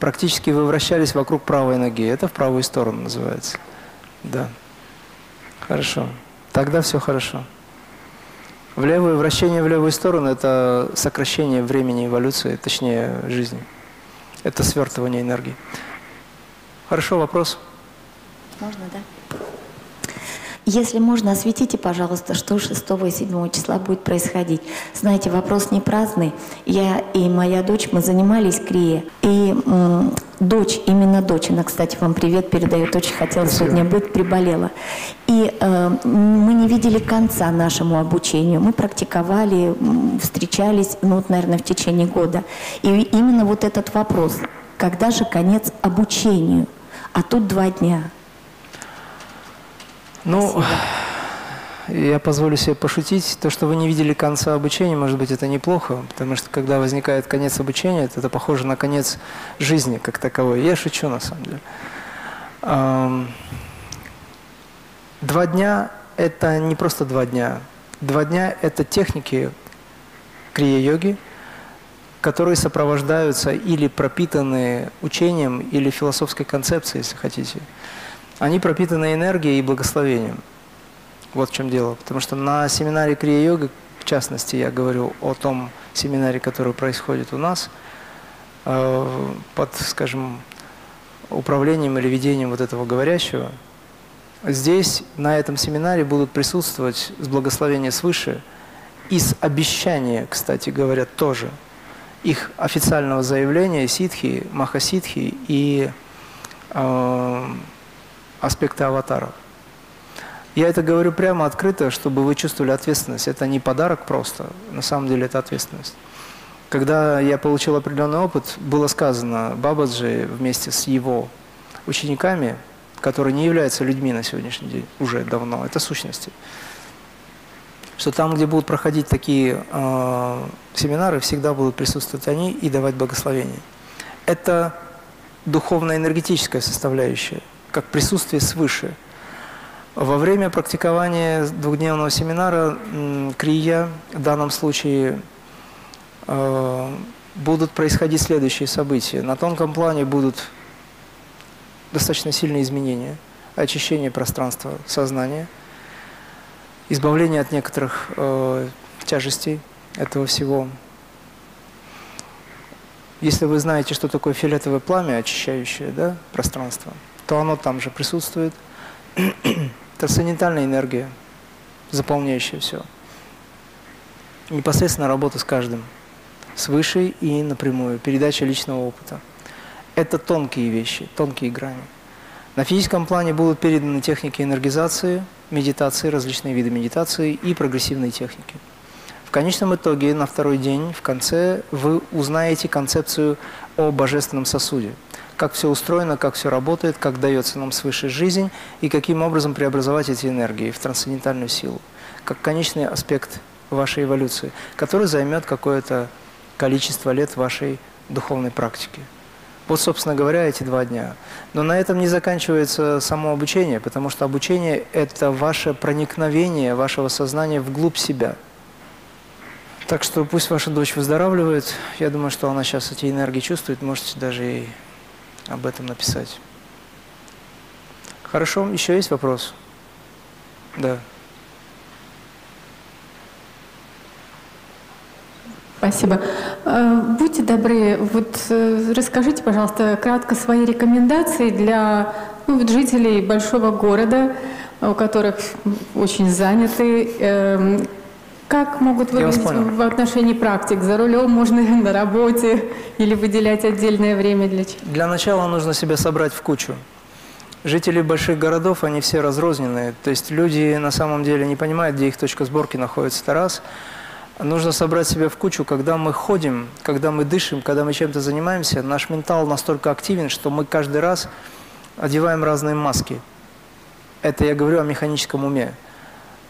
практически вы вращались вокруг правой ноги. Это в правую сторону называется. Да. Хорошо. Тогда все хорошо. В левое, вращение в левую сторону – это сокращение времени эволюции, точнее, жизни. Это свертывание энергии. Хорошо, вопрос? Можно, да? Если можно, осветите, пожалуйста, что 6 и 7 числа будет происходить. Знаете, вопрос не праздный. Я и моя дочь, мы занимались крие. И м, дочь, именно дочь, она, кстати, вам привет передает, очень хотела Спасибо. сегодня быть, приболела. И э, мы не видели конца нашему обучению. Мы практиковали, встречались, ну, вот, наверное, в течение года. И именно вот этот вопрос, когда же конец обучению? А тут два дня. Ну, [sighs] я позволю себе пошутить. То, что вы не видели конца обучения, может быть, это неплохо, потому что когда возникает конец обучения, это, это похоже на конец жизни как таковой. Я шучу, на самом деле. Два дня – это не просто два дня. Два дня – это техники крия-йоги, которые сопровождаются или пропитаны учением, или философской концепцией, если хотите они пропитаны энергией и благословением. Вот в чем дело. Потому что на семинаре Крия-йога, в частности, я говорю о том семинаре, который происходит у нас, э, под, скажем, управлением или ведением вот этого говорящего, здесь, на этом семинаре будут присутствовать с благословения свыше и с обещания, кстати говоря, тоже, их официального заявления ситхи, махаситхи и э, аспекты аватаров. Я это говорю прямо открыто, чтобы вы чувствовали ответственность. Это не подарок просто, на самом деле это ответственность. Когда я получил определенный опыт, было сказано Бабаджи вместе с его учениками, которые не являются людьми на сегодняшний день, уже давно, это сущности, что там, где будут проходить такие э, семинары, всегда будут присутствовать они и давать благословение. Это духовно-энергетическая составляющая как присутствие свыше. Во время практикования двухдневного семинара крия, в данном случае, э, будут происходить следующие события. На тонком плане будут достаточно сильные изменения, очищение пространства сознания, избавление от некоторых э, тяжестей этого всего. Если вы знаете, что такое фиолетовое пламя, очищающее да, пространство, то оно там же присутствует. [clears throat] Трансцендентальная энергия, заполняющая все. Непосредственно работа с каждым, с высшей и напрямую, передача личного опыта. Это тонкие вещи, тонкие грани. На физическом плане будут переданы техники энергизации, медитации, различные виды медитации и прогрессивные техники. В конечном итоге, на второй день, в конце, вы узнаете концепцию о божественном сосуде. Как все устроено, как все работает, как дается нам свыше жизнь и каким образом преобразовать эти энергии в трансцендентальную силу. Как конечный аспект вашей эволюции, который займет какое-то количество лет вашей духовной практики. Вот, собственно говоря, эти два дня. Но на этом не заканчивается само обучение, потому что обучение – это ваше проникновение вашего сознания вглубь себя. Так что пусть ваша дочь выздоравливает. Я думаю, что она сейчас эти энергии чувствует. Можете даже и об этом написать. Хорошо, еще есть вопрос? Да. Спасибо. Э, будьте добры, вот э, расскажите, пожалуйста, кратко свои рекомендации для ну, вот жителей большого города, у которых очень заняты. Как могут выглядеть в отношении практик? За рулем можно [laughs] на работе или выделять отдельное время для чего? Для начала нужно себя собрать в кучу. Жители больших городов, они все разрозненные. То есть люди на самом деле не понимают, где их точка сборки находится. Это раз. Нужно собрать себя в кучу, когда мы ходим, когда мы дышим, когда мы чем-то занимаемся, наш ментал настолько активен, что мы каждый раз одеваем разные маски. Это я говорю о механическом уме.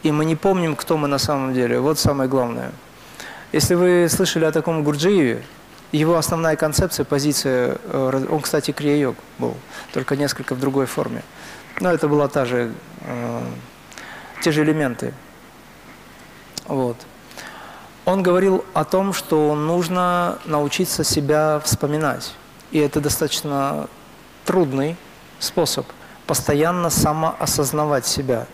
И мы не помним, кто мы на самом деле. Вот самое главное. Если вы слышали о таком Гурджиеве, его основная концепция, позиция, э, он, кстати, крия-йог был, только несколько в другой форме. Но это была та же, э, те же элементы. Вот. Он говорил о том, что нужно научиться себя вспоминать. И это достаточно трудный способ постоянно самоосознавать себя.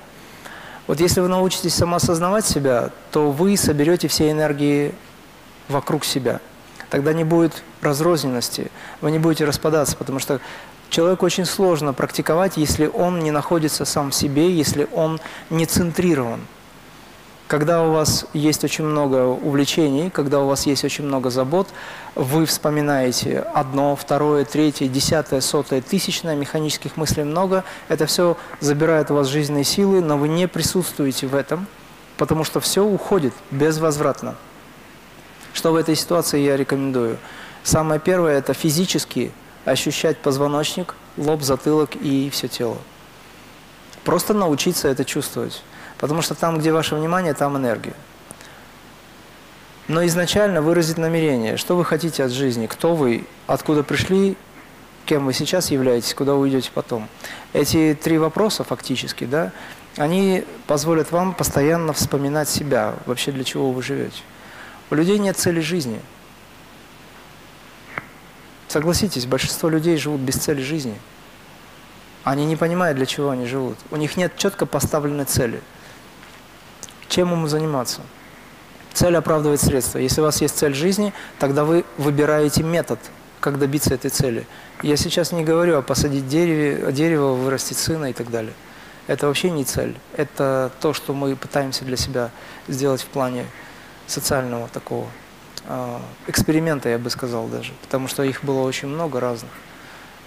Вот если вы научитесь самоосознавать себя, то вы соберете все энергии вокруг себя. Тогда не будет разрозненности, вы не будете распадаться, потому что человеку очень сложно практиковать, если он не находится сам в себе, если он не центрирован. Когда у вас есть очень много увлечений, когда у вас есть очень много забот, вы вспоминаете одно, второе, третье, десятое, сотое, тысячное, механических мыслей много. Это все забирает у вас жизненные силы, но вы не присутствуете в этом, потому что все уходит безвозвратно. Что в этой ситуации я рекомендую? Самое первое – это физически ощущать позвоночник, лоб, затылок и все тело. Просто научиться это чувствовать. Потому что там, где ваше внимание, там энергия. Но изначально выразить намерение, что вы хотите от жизни, кто вы, откуда пришли, кем вы сейчас являетесь, куда вы уйдете потом. Эти три вопроса фактически, да, они позволят вам постоянно вспоминать себя, вообще для чего вы живете. У людей нет цели жизни. Согласитесь, большинство людей живут без цели жизни. Они не понимают, для чего они живут. У них нет четко поставленной цели – чем ему заниматься? Цель оправдывает средства. Если у вас есть цель жизни, тогда вы выбираете метод, как добиться этой цели. Я сейчас не говорю о посадить дереве, дерево, вырастить сына и так далее. Это вообще не цель. Это то, что мы пытаемся для себя сделать в плане социального такого э, эксперимента, я бы сказал даже. Потому что их было очень много разных.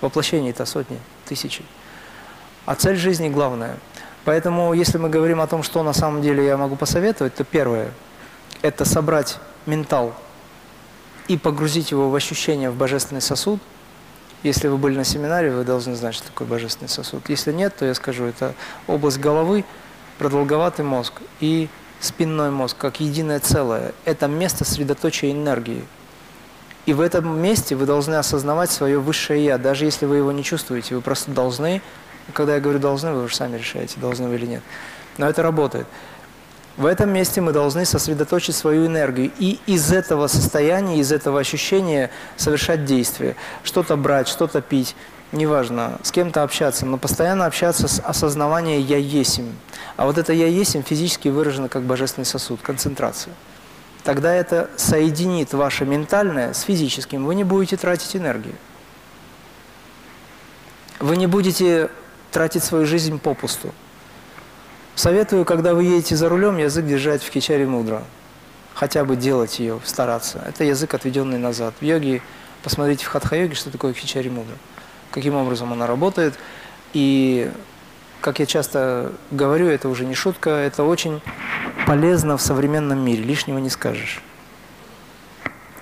Воплощений-то сотни, тысячи. А цель жизни главная – Поэтому, если мы говорим о том, что на самом деле я могу посоветовать, то первое – это собрать ментал и погрузить его в ощущение в божественный сосуд. Если вы были на семинаре, вы должны знать, что такое божественный сосуд. Если нет, то я скажу, это область головы, продолговатый мозг и спинной мозг, как единое целое. Это место средоточия энергии. И в этом месте вы должны осознавать свое высшее «я», даже если вы его не чувствуете. Вы просто должны когда я говорю «должны», вы уже сами решаете, должны вы или нет. Но это работает. В этом месте мы должны сосредоточить свою энергию и из этого состояния, из этого ощущения совершать действия. Что-то брать, что-то пить, неважно, с кем-то общаться, но постоянно общаться с осознаванием «я есим». А вот это «я есим» физически выражено как божественный сосуд, концентрация. тогда это соединит ваше ментальное с физическим. Вы не будете тратить энергию. Вы не будете тратить свою жизнь попусту. Советую, когда вы едете за рулем, язык держать в кичаре мудро. Хотя бы делать ее, стараться. Это язык, отведенный назад. В йоге, посмотрите в хатха-йоге, что такое кичари мудра. Каким образом она работает. И, как я часто говорю, это уже не шутка, это очень полезно в современном мире. Лишнего не скажешь.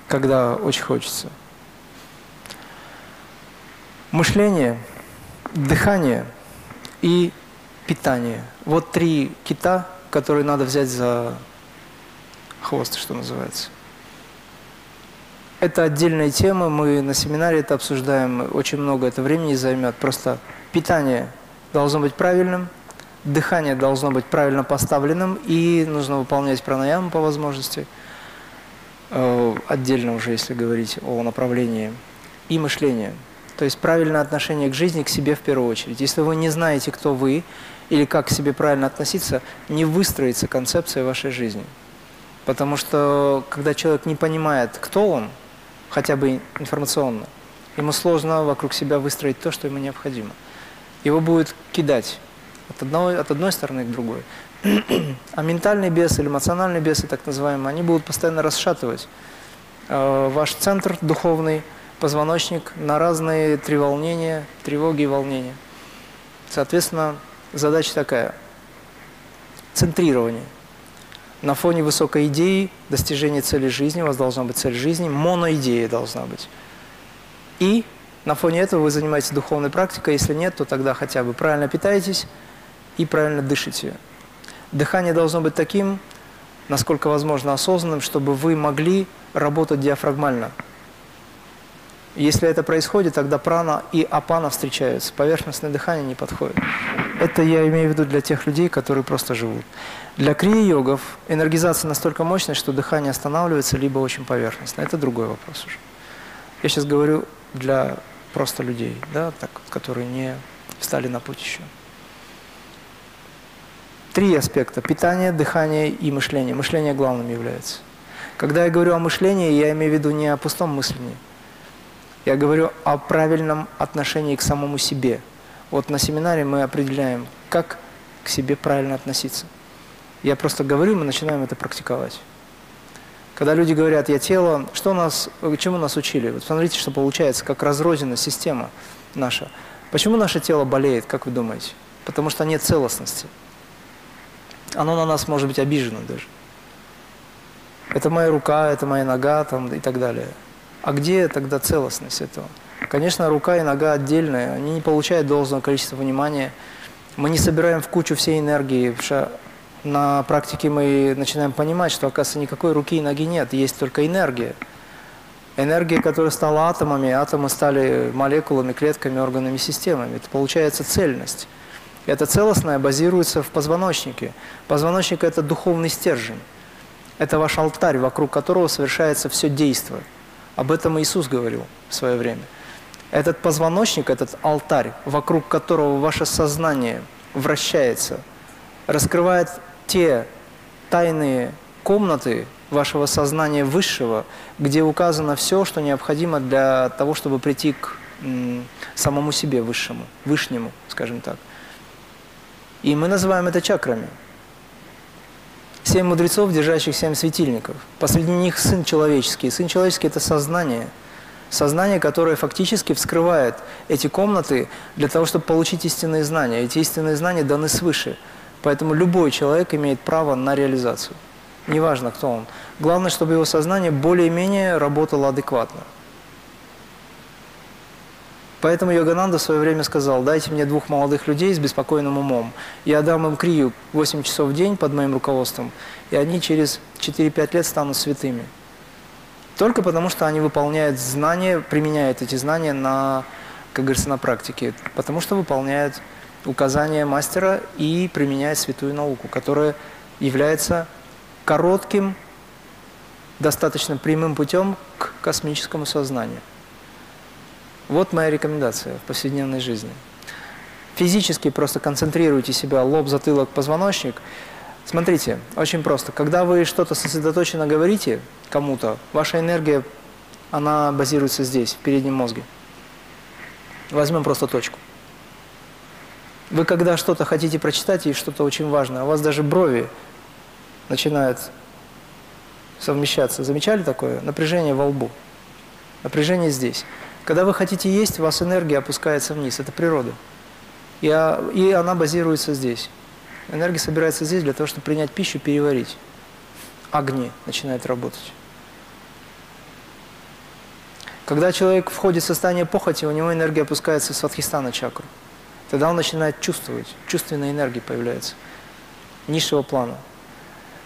Когда очень хочется. Мышление, дыхание и питание. Вот три кита, которые надо взять за хвост, что называется. Это отдельная тема, мы на семинаре это обсуждаем, очень много это времени займет. Просто питание должно быть правильным, дыхание должно быть правильно поставленным, и нужно выполнять пранаяму по возможности, э, отдельно уже, если говорить о направлении, и мышление. То есть правильное отношение к жизни, к себе в первую очередь. Если вы не знаете, кто вы, или как к себе правильно относиться, не выстроится концепция вашей жизни. Потому что, когда человек не понимает, кто он, хотя бы информационно, ему сложно вокруг себя выстроить то, что ему необходимо. Его будет кидать от одной, от одной стороны к другой. [clears throat] А ментальный бес или эмоциональный бесы, так называемые, они будут постоянно расшатывать э, ваш центр духовный, позвоночник на разные треволнения, тревоги и волнения. Соответственно, Задача такая. Центрирование. На фоне высокой идеи, достижения цели жизни, у вас должна быть цель жизни, моноидея должна быть. И на фоне этого вы занимаетесь духовной практикой, если нет, то тогда хотя бы правильно питаетесь и правильно дышите. Дыхание должно быть таким, насколько возможно осознанным, чтобы вы могли работать диафрагмально. Если это происходит, тогда прана и апана встречаются. Поверхностное дыхание не подходит. Это я имею в виду для тех людей, которые просто живут. Для крия-йогов энергизация настолько мощная, что дыхание останавливается, либо очень поверхностно. Это другой вопрос уже. Я сейчас говорю для просто людей, да, так, которые не встали на путь еще. Три аспекта – питание, дыхание и мышление. Мышление главным является. Когда я говорю о мышлении, я имею в виду не о пустом мыслении – я говорю о правильном отношении к самому себе. Вот на семинаре мы определяем, как к себе правильно относиться. Я просто говорю, мы начинаем это практиковать. Когда люди говорят, я тело, что нас, чему нас учили? Вот смотрите, что получается, как разрознена система наша. Почему наше тело болеет, как вы думаете? Потому что нет целостности. Оно на нас может быть обижено даже. Это моя рука, это моя нога там, и так далее. А где тогда целостность этого? Конечно, рука и нога отдельные, они не получают должного количества внимания. Мы не собираем в кучу всей энергии, потому что на практике мы начинаем понимать, что, оказывается, никакой руки и ноги нет, есть только энергия. Энергия, которая стала атомами, атомы стали молекулами, клетками, органами, системами. Это получается цельность. Это целостное базируется в позвоночнике. Позвоночник – это духовный стержень. Это ваш алтарь, вокруг которого совершается все действие. Об этом Иисус говорил в свое время. Этот позвоночник, этот алтарь, вокруг которого ваше сознание вращается, раскрывает те тайные комнаты вашего сознания высшего, где указано все, что необходимо для того, чтобы прийти к самому себе высшему, вышнему, скажем так. И мы называем это чакрами. Семь мудрецов, держащих семь светильников. Посреди них сын человеческий. Сын человеческий – это сознание. Сознание, которое фактически вскрывает эти комнаты для того, чтобы получить истинные знания. Эти истинные знания даны свыше. Поэтому любой человек имеет право на реализацию. Неважно, кто он. Главное, чтобы его сознание более-менее работало адекватно. Поэтому Йогананда в свое время сказал, дайте мне двух молодых людей с беспокойным умом. Я дам им крию 8 часов в день под моим руководством, и они через 4-5 лет станут святыми. Только потому, что они выполняют знания, применяют эти знания на, как говорится, на практике. Потому что выполняют указания мастера и применяют святую науку, которая является коротким, достаточно прямым путем к космическому сознанию. Вот моя рекомендация в повседневной жизни. Физически просто концентрируйте себя, лоб, затылок, позвоночник. Смотрите, очень просто. Когда вы что-то сосредоточенно говорите кому-то, ваша энергия, она базируется здесь, в переднем мозге. Возьмем просто точку. Вы когда что-то хотите прочитать и что-то очень важное, у вас даже брови начинают совмещаться. Замечали такое? Напряжение во лбу. Напряжение здесь. Когда вы хотите есть, у вас энергия опускается вниз. Это природа. И, она базируется здесь. Энергия собирается здесь для того, чтобы принять пищу, переварить. Огни начинают работать. Когда человек входит в состояние похоти, у него энергия опускается в сватхистана чакру. Тогда он начинает чувствовать, чувственная энергия появляется, низшего плана.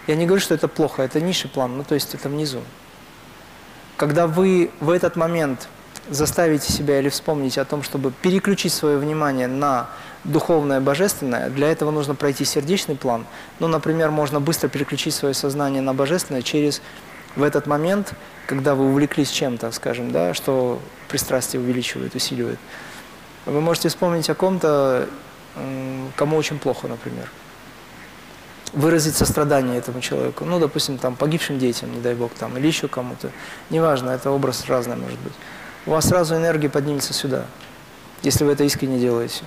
Я не говорю, что это плохо, это низший план, ну то есть это внизу. Когда вы в этот момент заставите себя или вспомните о том, чтобы переключить свое внимание на духовное, божественное, для этого нужно пройти сердечный план. Ну, например, можно быстро переключить свое сознание на божественное через в этот момент, когда вы увлеклись чем-то, скажем, да, что пристрастие увеличивает, усиливает. Вы можете вспомнить о ком-то, кому очень плохо, например. Выразить сострадание этому человеку. Ну, допустим, там, погибшим детям, не дай бог, там, или еще кому-то. Неважно, это образ разный может быть. У вас сразу энергия поднимется сюда, если вы это искренне делаете.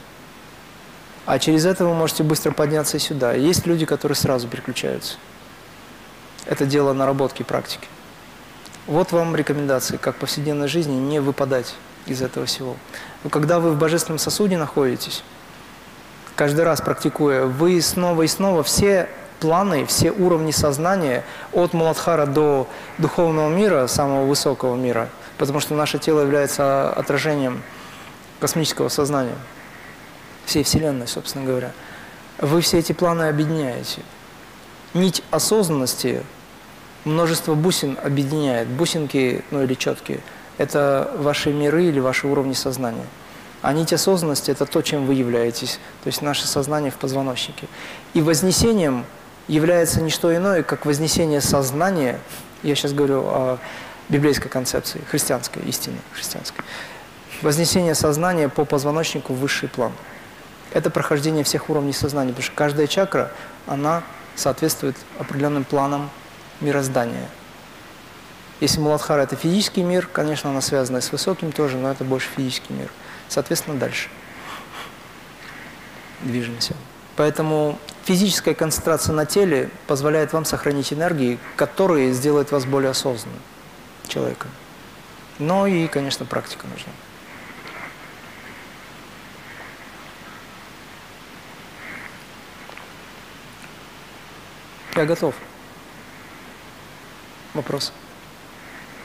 А через это вы можете быстро подняться сюда. Есть люди, которые сразу переключаются. Это дело наработки практики. Вот вам рекомендации, как в повседневной жизни не выпадать из этого всего. Но когда вы в божественном сосуде находитесь, каждый раз практикуя, вы снова и снова все планы, все уровни сознания, от Муладхара до духовного мира, самого высокого мира, потому что наше тело является отражением космического сознания, всей Вселенной, собственно говоря. Вы все эти планы объединяете. Нить осознанности множество бусин объединяет. Бусинки, ну или четкие, это ваши миры или ваши уровни сознания. А нить осознанности – это то, чем вы являетесь, то есть наше сознание в позвоночнике. И вознесением является не что иное, как вознесение сознания, я сейчас говорю о библейской концепции, христианской, истины христианской, вознесение сознания по позвоночнику в высший план. Это прохождение всех уровней сознания, потому что каждая чакра, она соответствует определенным планам мироздания. Если Муладхара – это физический мир, конечно, она связана с высоким тоже, но это больше физический мир. Соответственно, дальше движемся. Поэтому физическая концентрация на теле позволяет вам сохранить энергии, которые сделают вас более осознанным человеком. Но и, конечно, практика нужна. Я готов. Вопрос?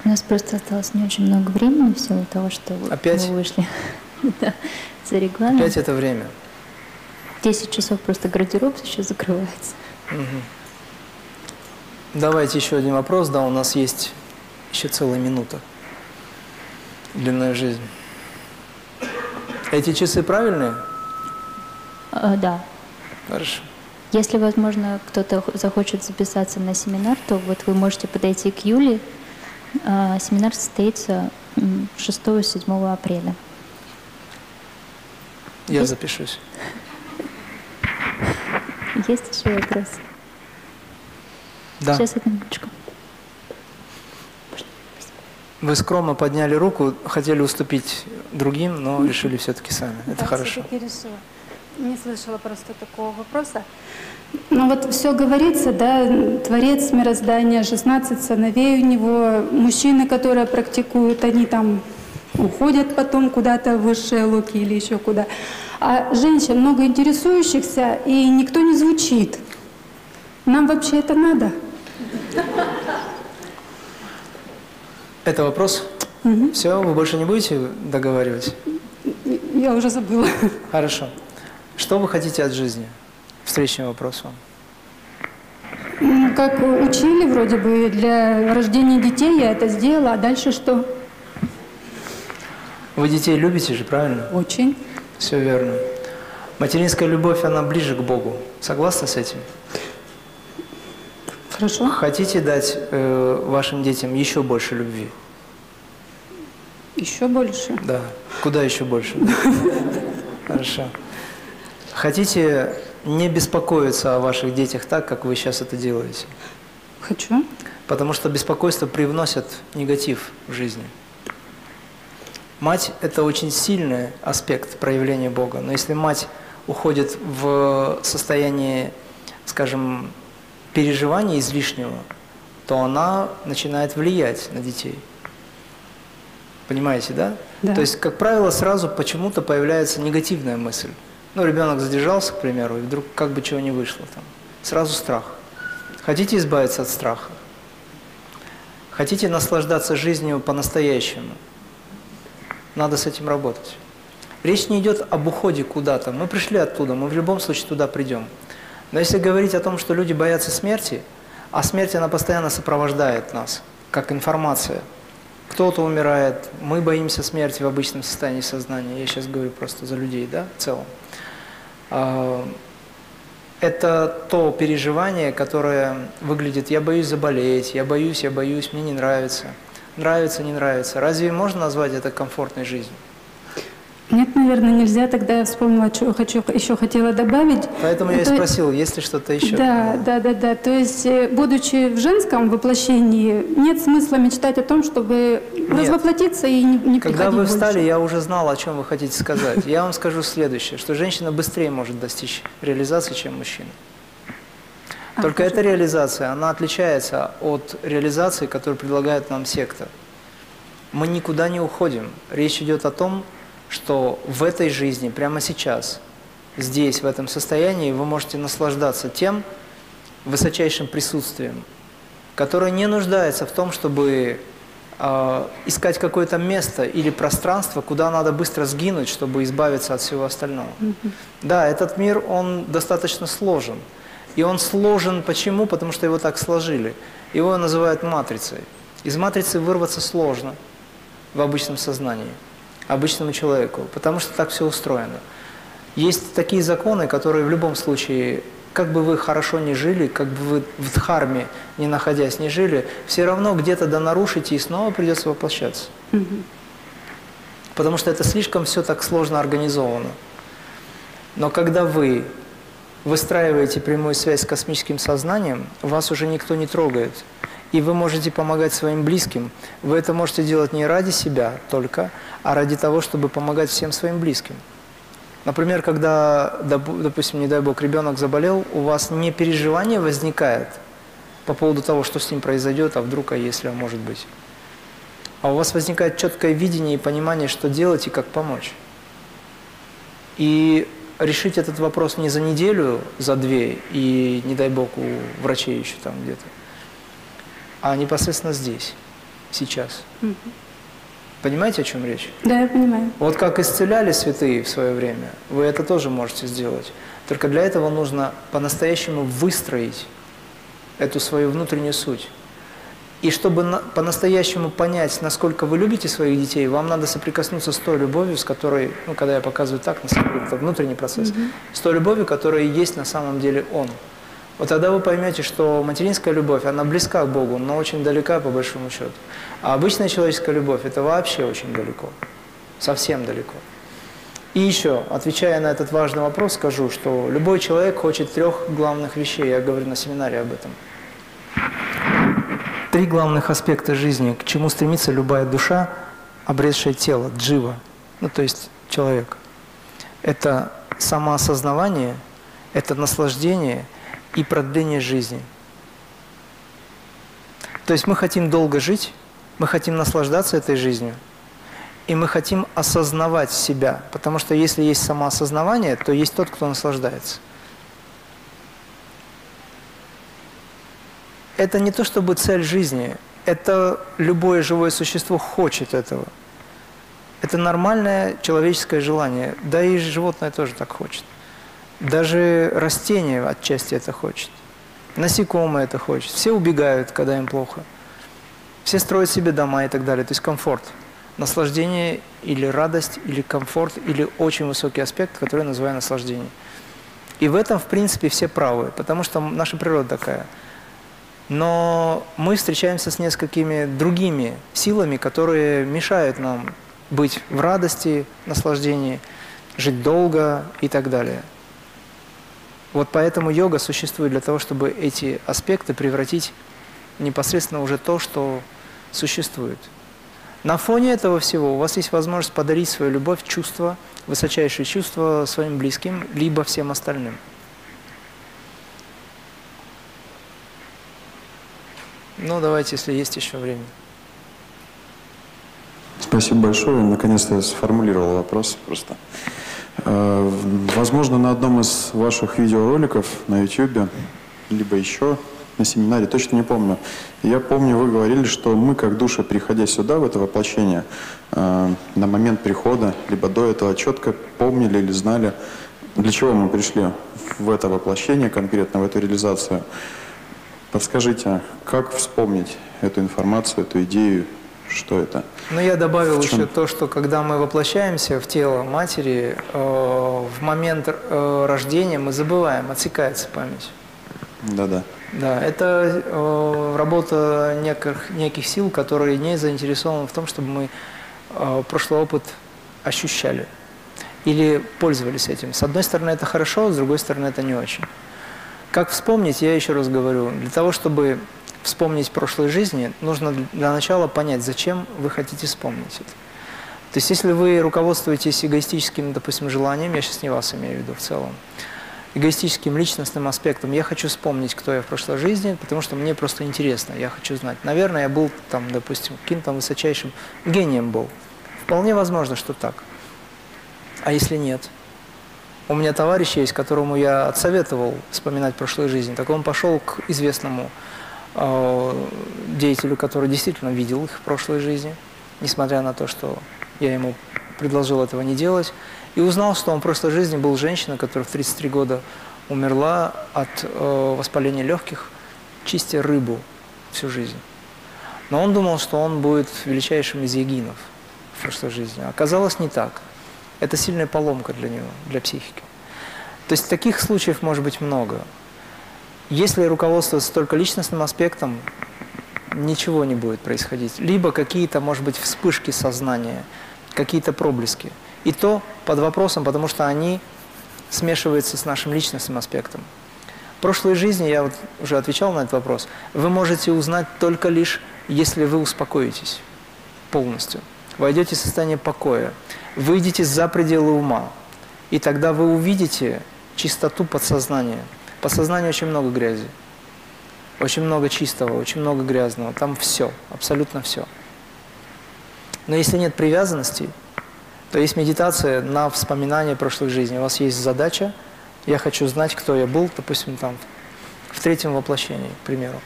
У нас просто осталось не очень много времени в силу того, что Опять? мы вышли [laughs] за регламент. Опять это время. 10 часов просто гардероб сейчас закрывается. Угу. Давайте еще один вопрос. Да, у нас есть еще целая минута. Длинная жизнь. Эти часы правильные? А, да. Хорошо. Если, возможно, кто-то захочет записаться на семинар, то вот вы можете подойти к Юле. А, семинар состоится 6-7 апреля. Я Есть? запишусь. Есть еще вопрос? Да. Сейчас, одну минуточку. Вы скромно подняли руку, хотели уступить другим, но решили все-таки сами. Это Да, хорошо. решила. Не слышала просто такого вопроса. Ну вот все говорится, да, Творец мироздания, 16 сыновей у него, мужчины, которые практикуют, они там уходят потом куда-то в высшие луки или еще куда. А женщин много интересующихся, и никто не звучит. Нам вообще это надо? Это вопрос? Все, вы больше не будете договаривать? Я уже забыла. Хорошо. Что вы хотите от жизни? Встречный вопрос вам. Ну, как учили вроде бы для рождения детей, я это сделала, а дальше что? Вы детей любите же, правильно? Очень. Все верно. Материнская любовь, она ближе к Богу. Согласны с этим? Хорошо. Хотите дать э, вашим детям еще больше любви? Еще больше? Да. Куда еще больше? [laughs] Хорошо. Хотите не беспокоиться о ваших детях так, как вы сейчас это делаете. Хочу. Потому что беспокойство привносит негатив в жизни. Мать – это очень сильный аспект проявления Бога. Но если мать уходит в состояние, скажем, переживания излишнего, то она начинает влиять на детей. Понимаете, да? Да. То есть, как правило, сразу почему-то появляется негативная мысль. Ну, ребенок задержался, к примеру, и вдруг как бы чего не вышло там. Сразу страх. Хотите избавиться от страха? Хотите наслаждаться жизнью по-настоящему? Надо с этим работать. Речь не идет об уходе куда-то. Мы пришли оттуда, мы в любом случае туда придем. Но если говорить о том, что люди боятся смерти, а смерть, она постоянно сопровождает нас, как информация. Кто-то умирает, мы боимся смерти в обычном состоянии сознания. Я сейчас говорю просто за людей, да, в целом. А, Это то переживание, которое выглядит «я боюсь заболеть», «я боюсь, я боюсь, мне не нравится». Нравится, не нравится. Разве можно назвать это комфортной жизнью? Нет, наверное, нельзя. Тогда я вспомнила, что хочу, еще хотела добавить. Поэтому я и То- спросил, есть ли что-то еще? Да, да, да, да. То есть, э, будучи в женском воплощении, нет смысла мечтать о том, чтобы развоплотиться и не, не Когда вы встали, больше. я уже знал, о чем вы хотите сказать. Я вам скажу следующее, что женщина быстрее может достичь реализации, чем мужчина. А, Только эта реализация, она отличается от реализации, которую предлагает нам секта. Мы никуда не уходим. Речь идет о том, что в этой жизни, прямо сейчас, здесь, в этом состоянии, вы можете наслаждаться тем высочайшим присутствием, которое не нуждается в том, чтобы э, искать какое-то место или пространство, куда надо быстро сгинуть, чтобы избавиться от всего остального. Да, этот мир, он достаточно сложен. И он сложен почему? Потому что его так сложили. Его называют матрицей. Из матрицы вырваться сложно в обычном сознании, обычному человеку, потому что так все устроено. Есть такие законы, которые в любом случае, как бы вы хорошо не жили, как бы вы в дхарме, не находясь, не жили, все равно где-то да нарушите и снова придется воплощаться. Мгм. Потому что это слишком все так сложно организовано. Но когда вы выстраиваете прямую связь с космическим сознанием, вас уже никто не трогает. И вы можете помогать своим близким. Вы это можете делать не ради себя только, а ради того, чтобы помогать всем своим близким. Например, когда, допу- допустим, не дай бог, ребенок заболел, у вас не переживание возникает по поводу того, что с ним произойдет, а вдруг, а если, а может быть. А у вас возникает четкое видение и понимание, что делать и как помочь. И решить этот вопрос не за неделю, за две, и, не дай бог, у врачей еще там где-то, а непосредственно здесь, сейчас. Мгм. Понимаете, о чем речь? Да, я понимаю. Вот как исцеляли святые в свое время, вы это тоже можете сделать. Только для этого нужно по-настоящему выстроить эту свою внутреннюю суть. И чтобы на- по-настоящему понять, насколько вы любите своих детей, вам надо соприкоснуться с той любовью, с которой, ну, когда я показываю так, на самом деле, это внутренний процесс, с той любовью, которая есть на самом деле Он. Вот тогда вы поймете, что материнская любовь, она близка к Богу, но очень далека по большому счету. А обычная человеческая любовь – это вообще очень далеко, совсем далеко. И еще, отвечая на этот важный вопрос, скажу, что любой человек хочет трех главных вещей, я говорю на семинаре об этом. Три главных аспекта жизни, к чему стремится любая душа, обретшая тело, джива, ну то есть человек. Это самоосознавание, это наслаждение и продление жизни. То есть мы хотим долго жить, мы хотим наслаждаться этой жизнью, и мы хотим осознавать себя, потому что если есть самоосознавание, то есть тот, кто наслаждается. Это не то чтобы цель жизни, это любое живое существо хочет этого. Это нормальное человеческое желание, да и животное тоже так хочет. Даже растение отчасти это хочет. Насекомые это хочет. Все убегают, когда им плохо. Все строят себе дома и так далее. То есть комфорт. Наслаждение или радость, или комфорт, или очень высокий аспект, который я называю наслаждение. И в этом, в принципе, все правы, потому что наша природа такая. Но мы встречаемся с несколькими другими силами, которые мешают нам быть в радости, наслаждении, жить долго и так далее. Вот поэтому йога существует для того, чтобы эти аспекты превратить непосредственно уже то, что существует. На фоне этого всего у вас есть возможность подарить свою любовь, чувство, высочайшее чувство своим близким, либо всем остальным. Ну, давайте, если есть еще время. Спасибо большое. Наконец-то я сформулировал вопрос просто. Э, Возможно, на одном из ваших видеороликов на YouTube, либо еще на семинаре, точно не помню. Я помню, вы говорили, что мы, как души, приходя сюда, в это воплощение, э, на момент прихода, либо до этого, четко помнили или знали, для чего мы пришли в это воплощение, конкретно в эту реализацию. Подскажите, как вспомнить эту информацию, эту идею, что это? Но я добавил В чем? еще то, что когда мы воплощаемся в тело матери, э, в момент э, рождения мы забываем, отсекается память. Да-да. Да, это э, работа неких, неких сил, которые не заинтересованы в том, чтобы мы э, прошлый опыт ощущали или пользовались этим. С одной стороны, это хорошо, с другой стороны, это не очень. Как вспомнить, я еще раз говорю, для того, чтобы вспомнить прошлой жизни, нужно для начала понять, зачем вы хотите вспомнить это. То есть, если вы руководствуетесь эгоистическим, допустим, желанием, я сейчас не вас имею в виду в целом, эгоистическим личностным аспектом, я хочу вспомнить, кто я в прошлой жизни, потому что мне просто интересно, я хочу знать. Наверное, я был там, допустим, каким-то высочайшим гением был. Вполне возможно, что так. А если нет? У меня товарищ есть, которому я отсоветовал вспоминать прошлые жизни. Так он пошел к известному деятелю, который действительно видел их в прошлой жизни, несмотря на то, что я ему предложил этого не делать, и узнал, что он в прошлой жизни был женщина, которая в 33 года умерла от э, воспаления легких, чистя рыбу всю жизнь. Но он думал, что он будет величайшим из егинов в прошлой жизни. Оказалось не так. Это сильная поломка для него, для психики. То есть таких случаев может быть много. Если руководствоваться только личностным аспектом, ничего не будет происходить. Либо какие-то, может быть, вспышки сознания, какие-то проблески. И то под вопросом, потому что они смешиваются с нашим личностным аспектом. В прошлой жизни, я вот уже отвечал на этот вопрос, вы можете узнать только лишь, если вы успокоитесь полностью. Войдете в состояние покоя, выйдете за пределы ума, и тогда вы увидите чистоту подсознания. В подсознании очень много грязи, очень много чистого, очень много грязного. Там все, абсолютно все. Но если нет привязанности, то есть медитация на вспоминание прошлых жизней. У вас есть задача, я хочу знать, кто я был, допустим, там, в третьем воплощении, к примеру.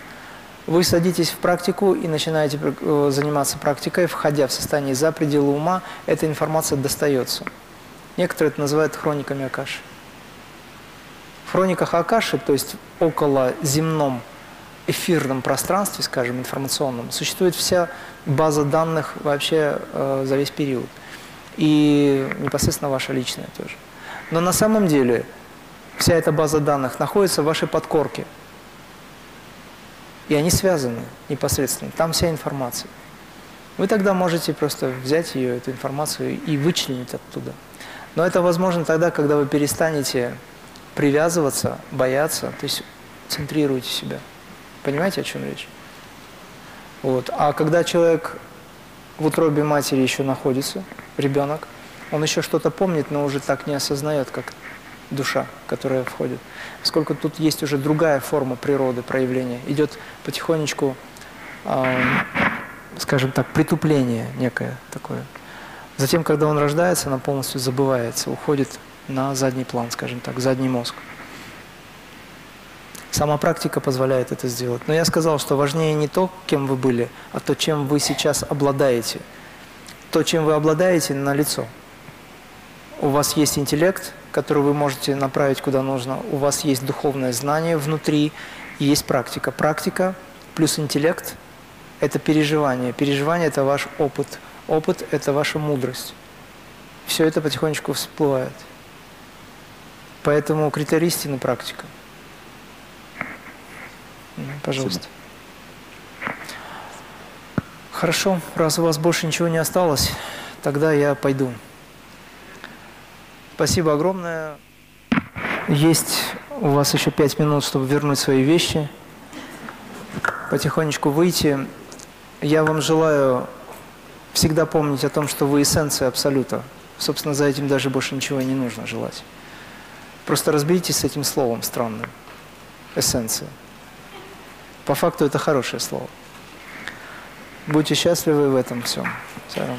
Вы садитесь в практику и начинаете э, заниматься практикой, входя в состояние за пределы ума, эта информация достается. Некоторые это называют хрониками Акаши. В хрониках Акаши, то есть около земном эфирном пространстве, скажем, информационном, существует вся база данных вообще э, за весь период. И непосредственно ваша личная тоже. Но на самом деле вся эта база данных находится в вашей подкорке. И они связаны непосредственно. Там вся информация. Вы тогда можете просто взять ее, эту информацию, и вычленить оттуда. Но это возможно тогда, когда вы перестанете привязываться, бояться, то есть центрируете себя. Понимаете, о чем речь? Вот. А когда человек в утробе матери еще находится, ребенок, он еще что-то помнит, но уже так не осознает, как душа, которая входит. Поскольку тут есть уже другая форма природы проявления. Идет потихонечку, э, скажем так, притупление некое такое. Затем, когда он рождается, она полностью забывается, уходит на задний план, скажем так, задний мозг. Сама практика позволяет это сделать. Но я сказал, что важнее не то, кем вы были, а то, чем вы сейчас обладаете. То, чем вы обладаете, на лицо. У вас есть интеллект, который вы можете направить куда нужно. У вас есть духовное знание внутри, и есть практика. Практика плюс интеллект – это переживание. Переживание – это ваш опыт. Опыт – это ваша мудрость. Все это потихонечку всплывает. Поэтому критерий истины – практика. Пожалуйста. Хорошо, раз у вас больше ничего не осталось, тогда я пойду. Спасибо огромное. Есть У вас еще пять минут, чтобы вернуть свои вещи, потихонечку выйти. Я вам желаю всегда помнить о том, что вы эссенция Абсолюта. Собственно, за этим даже больше ничего не нужно желать. Просто разберитесь с этим словом странным. Эссенция. По факту это хорошее слово. Будьте счастливы в этом всем. Сарам.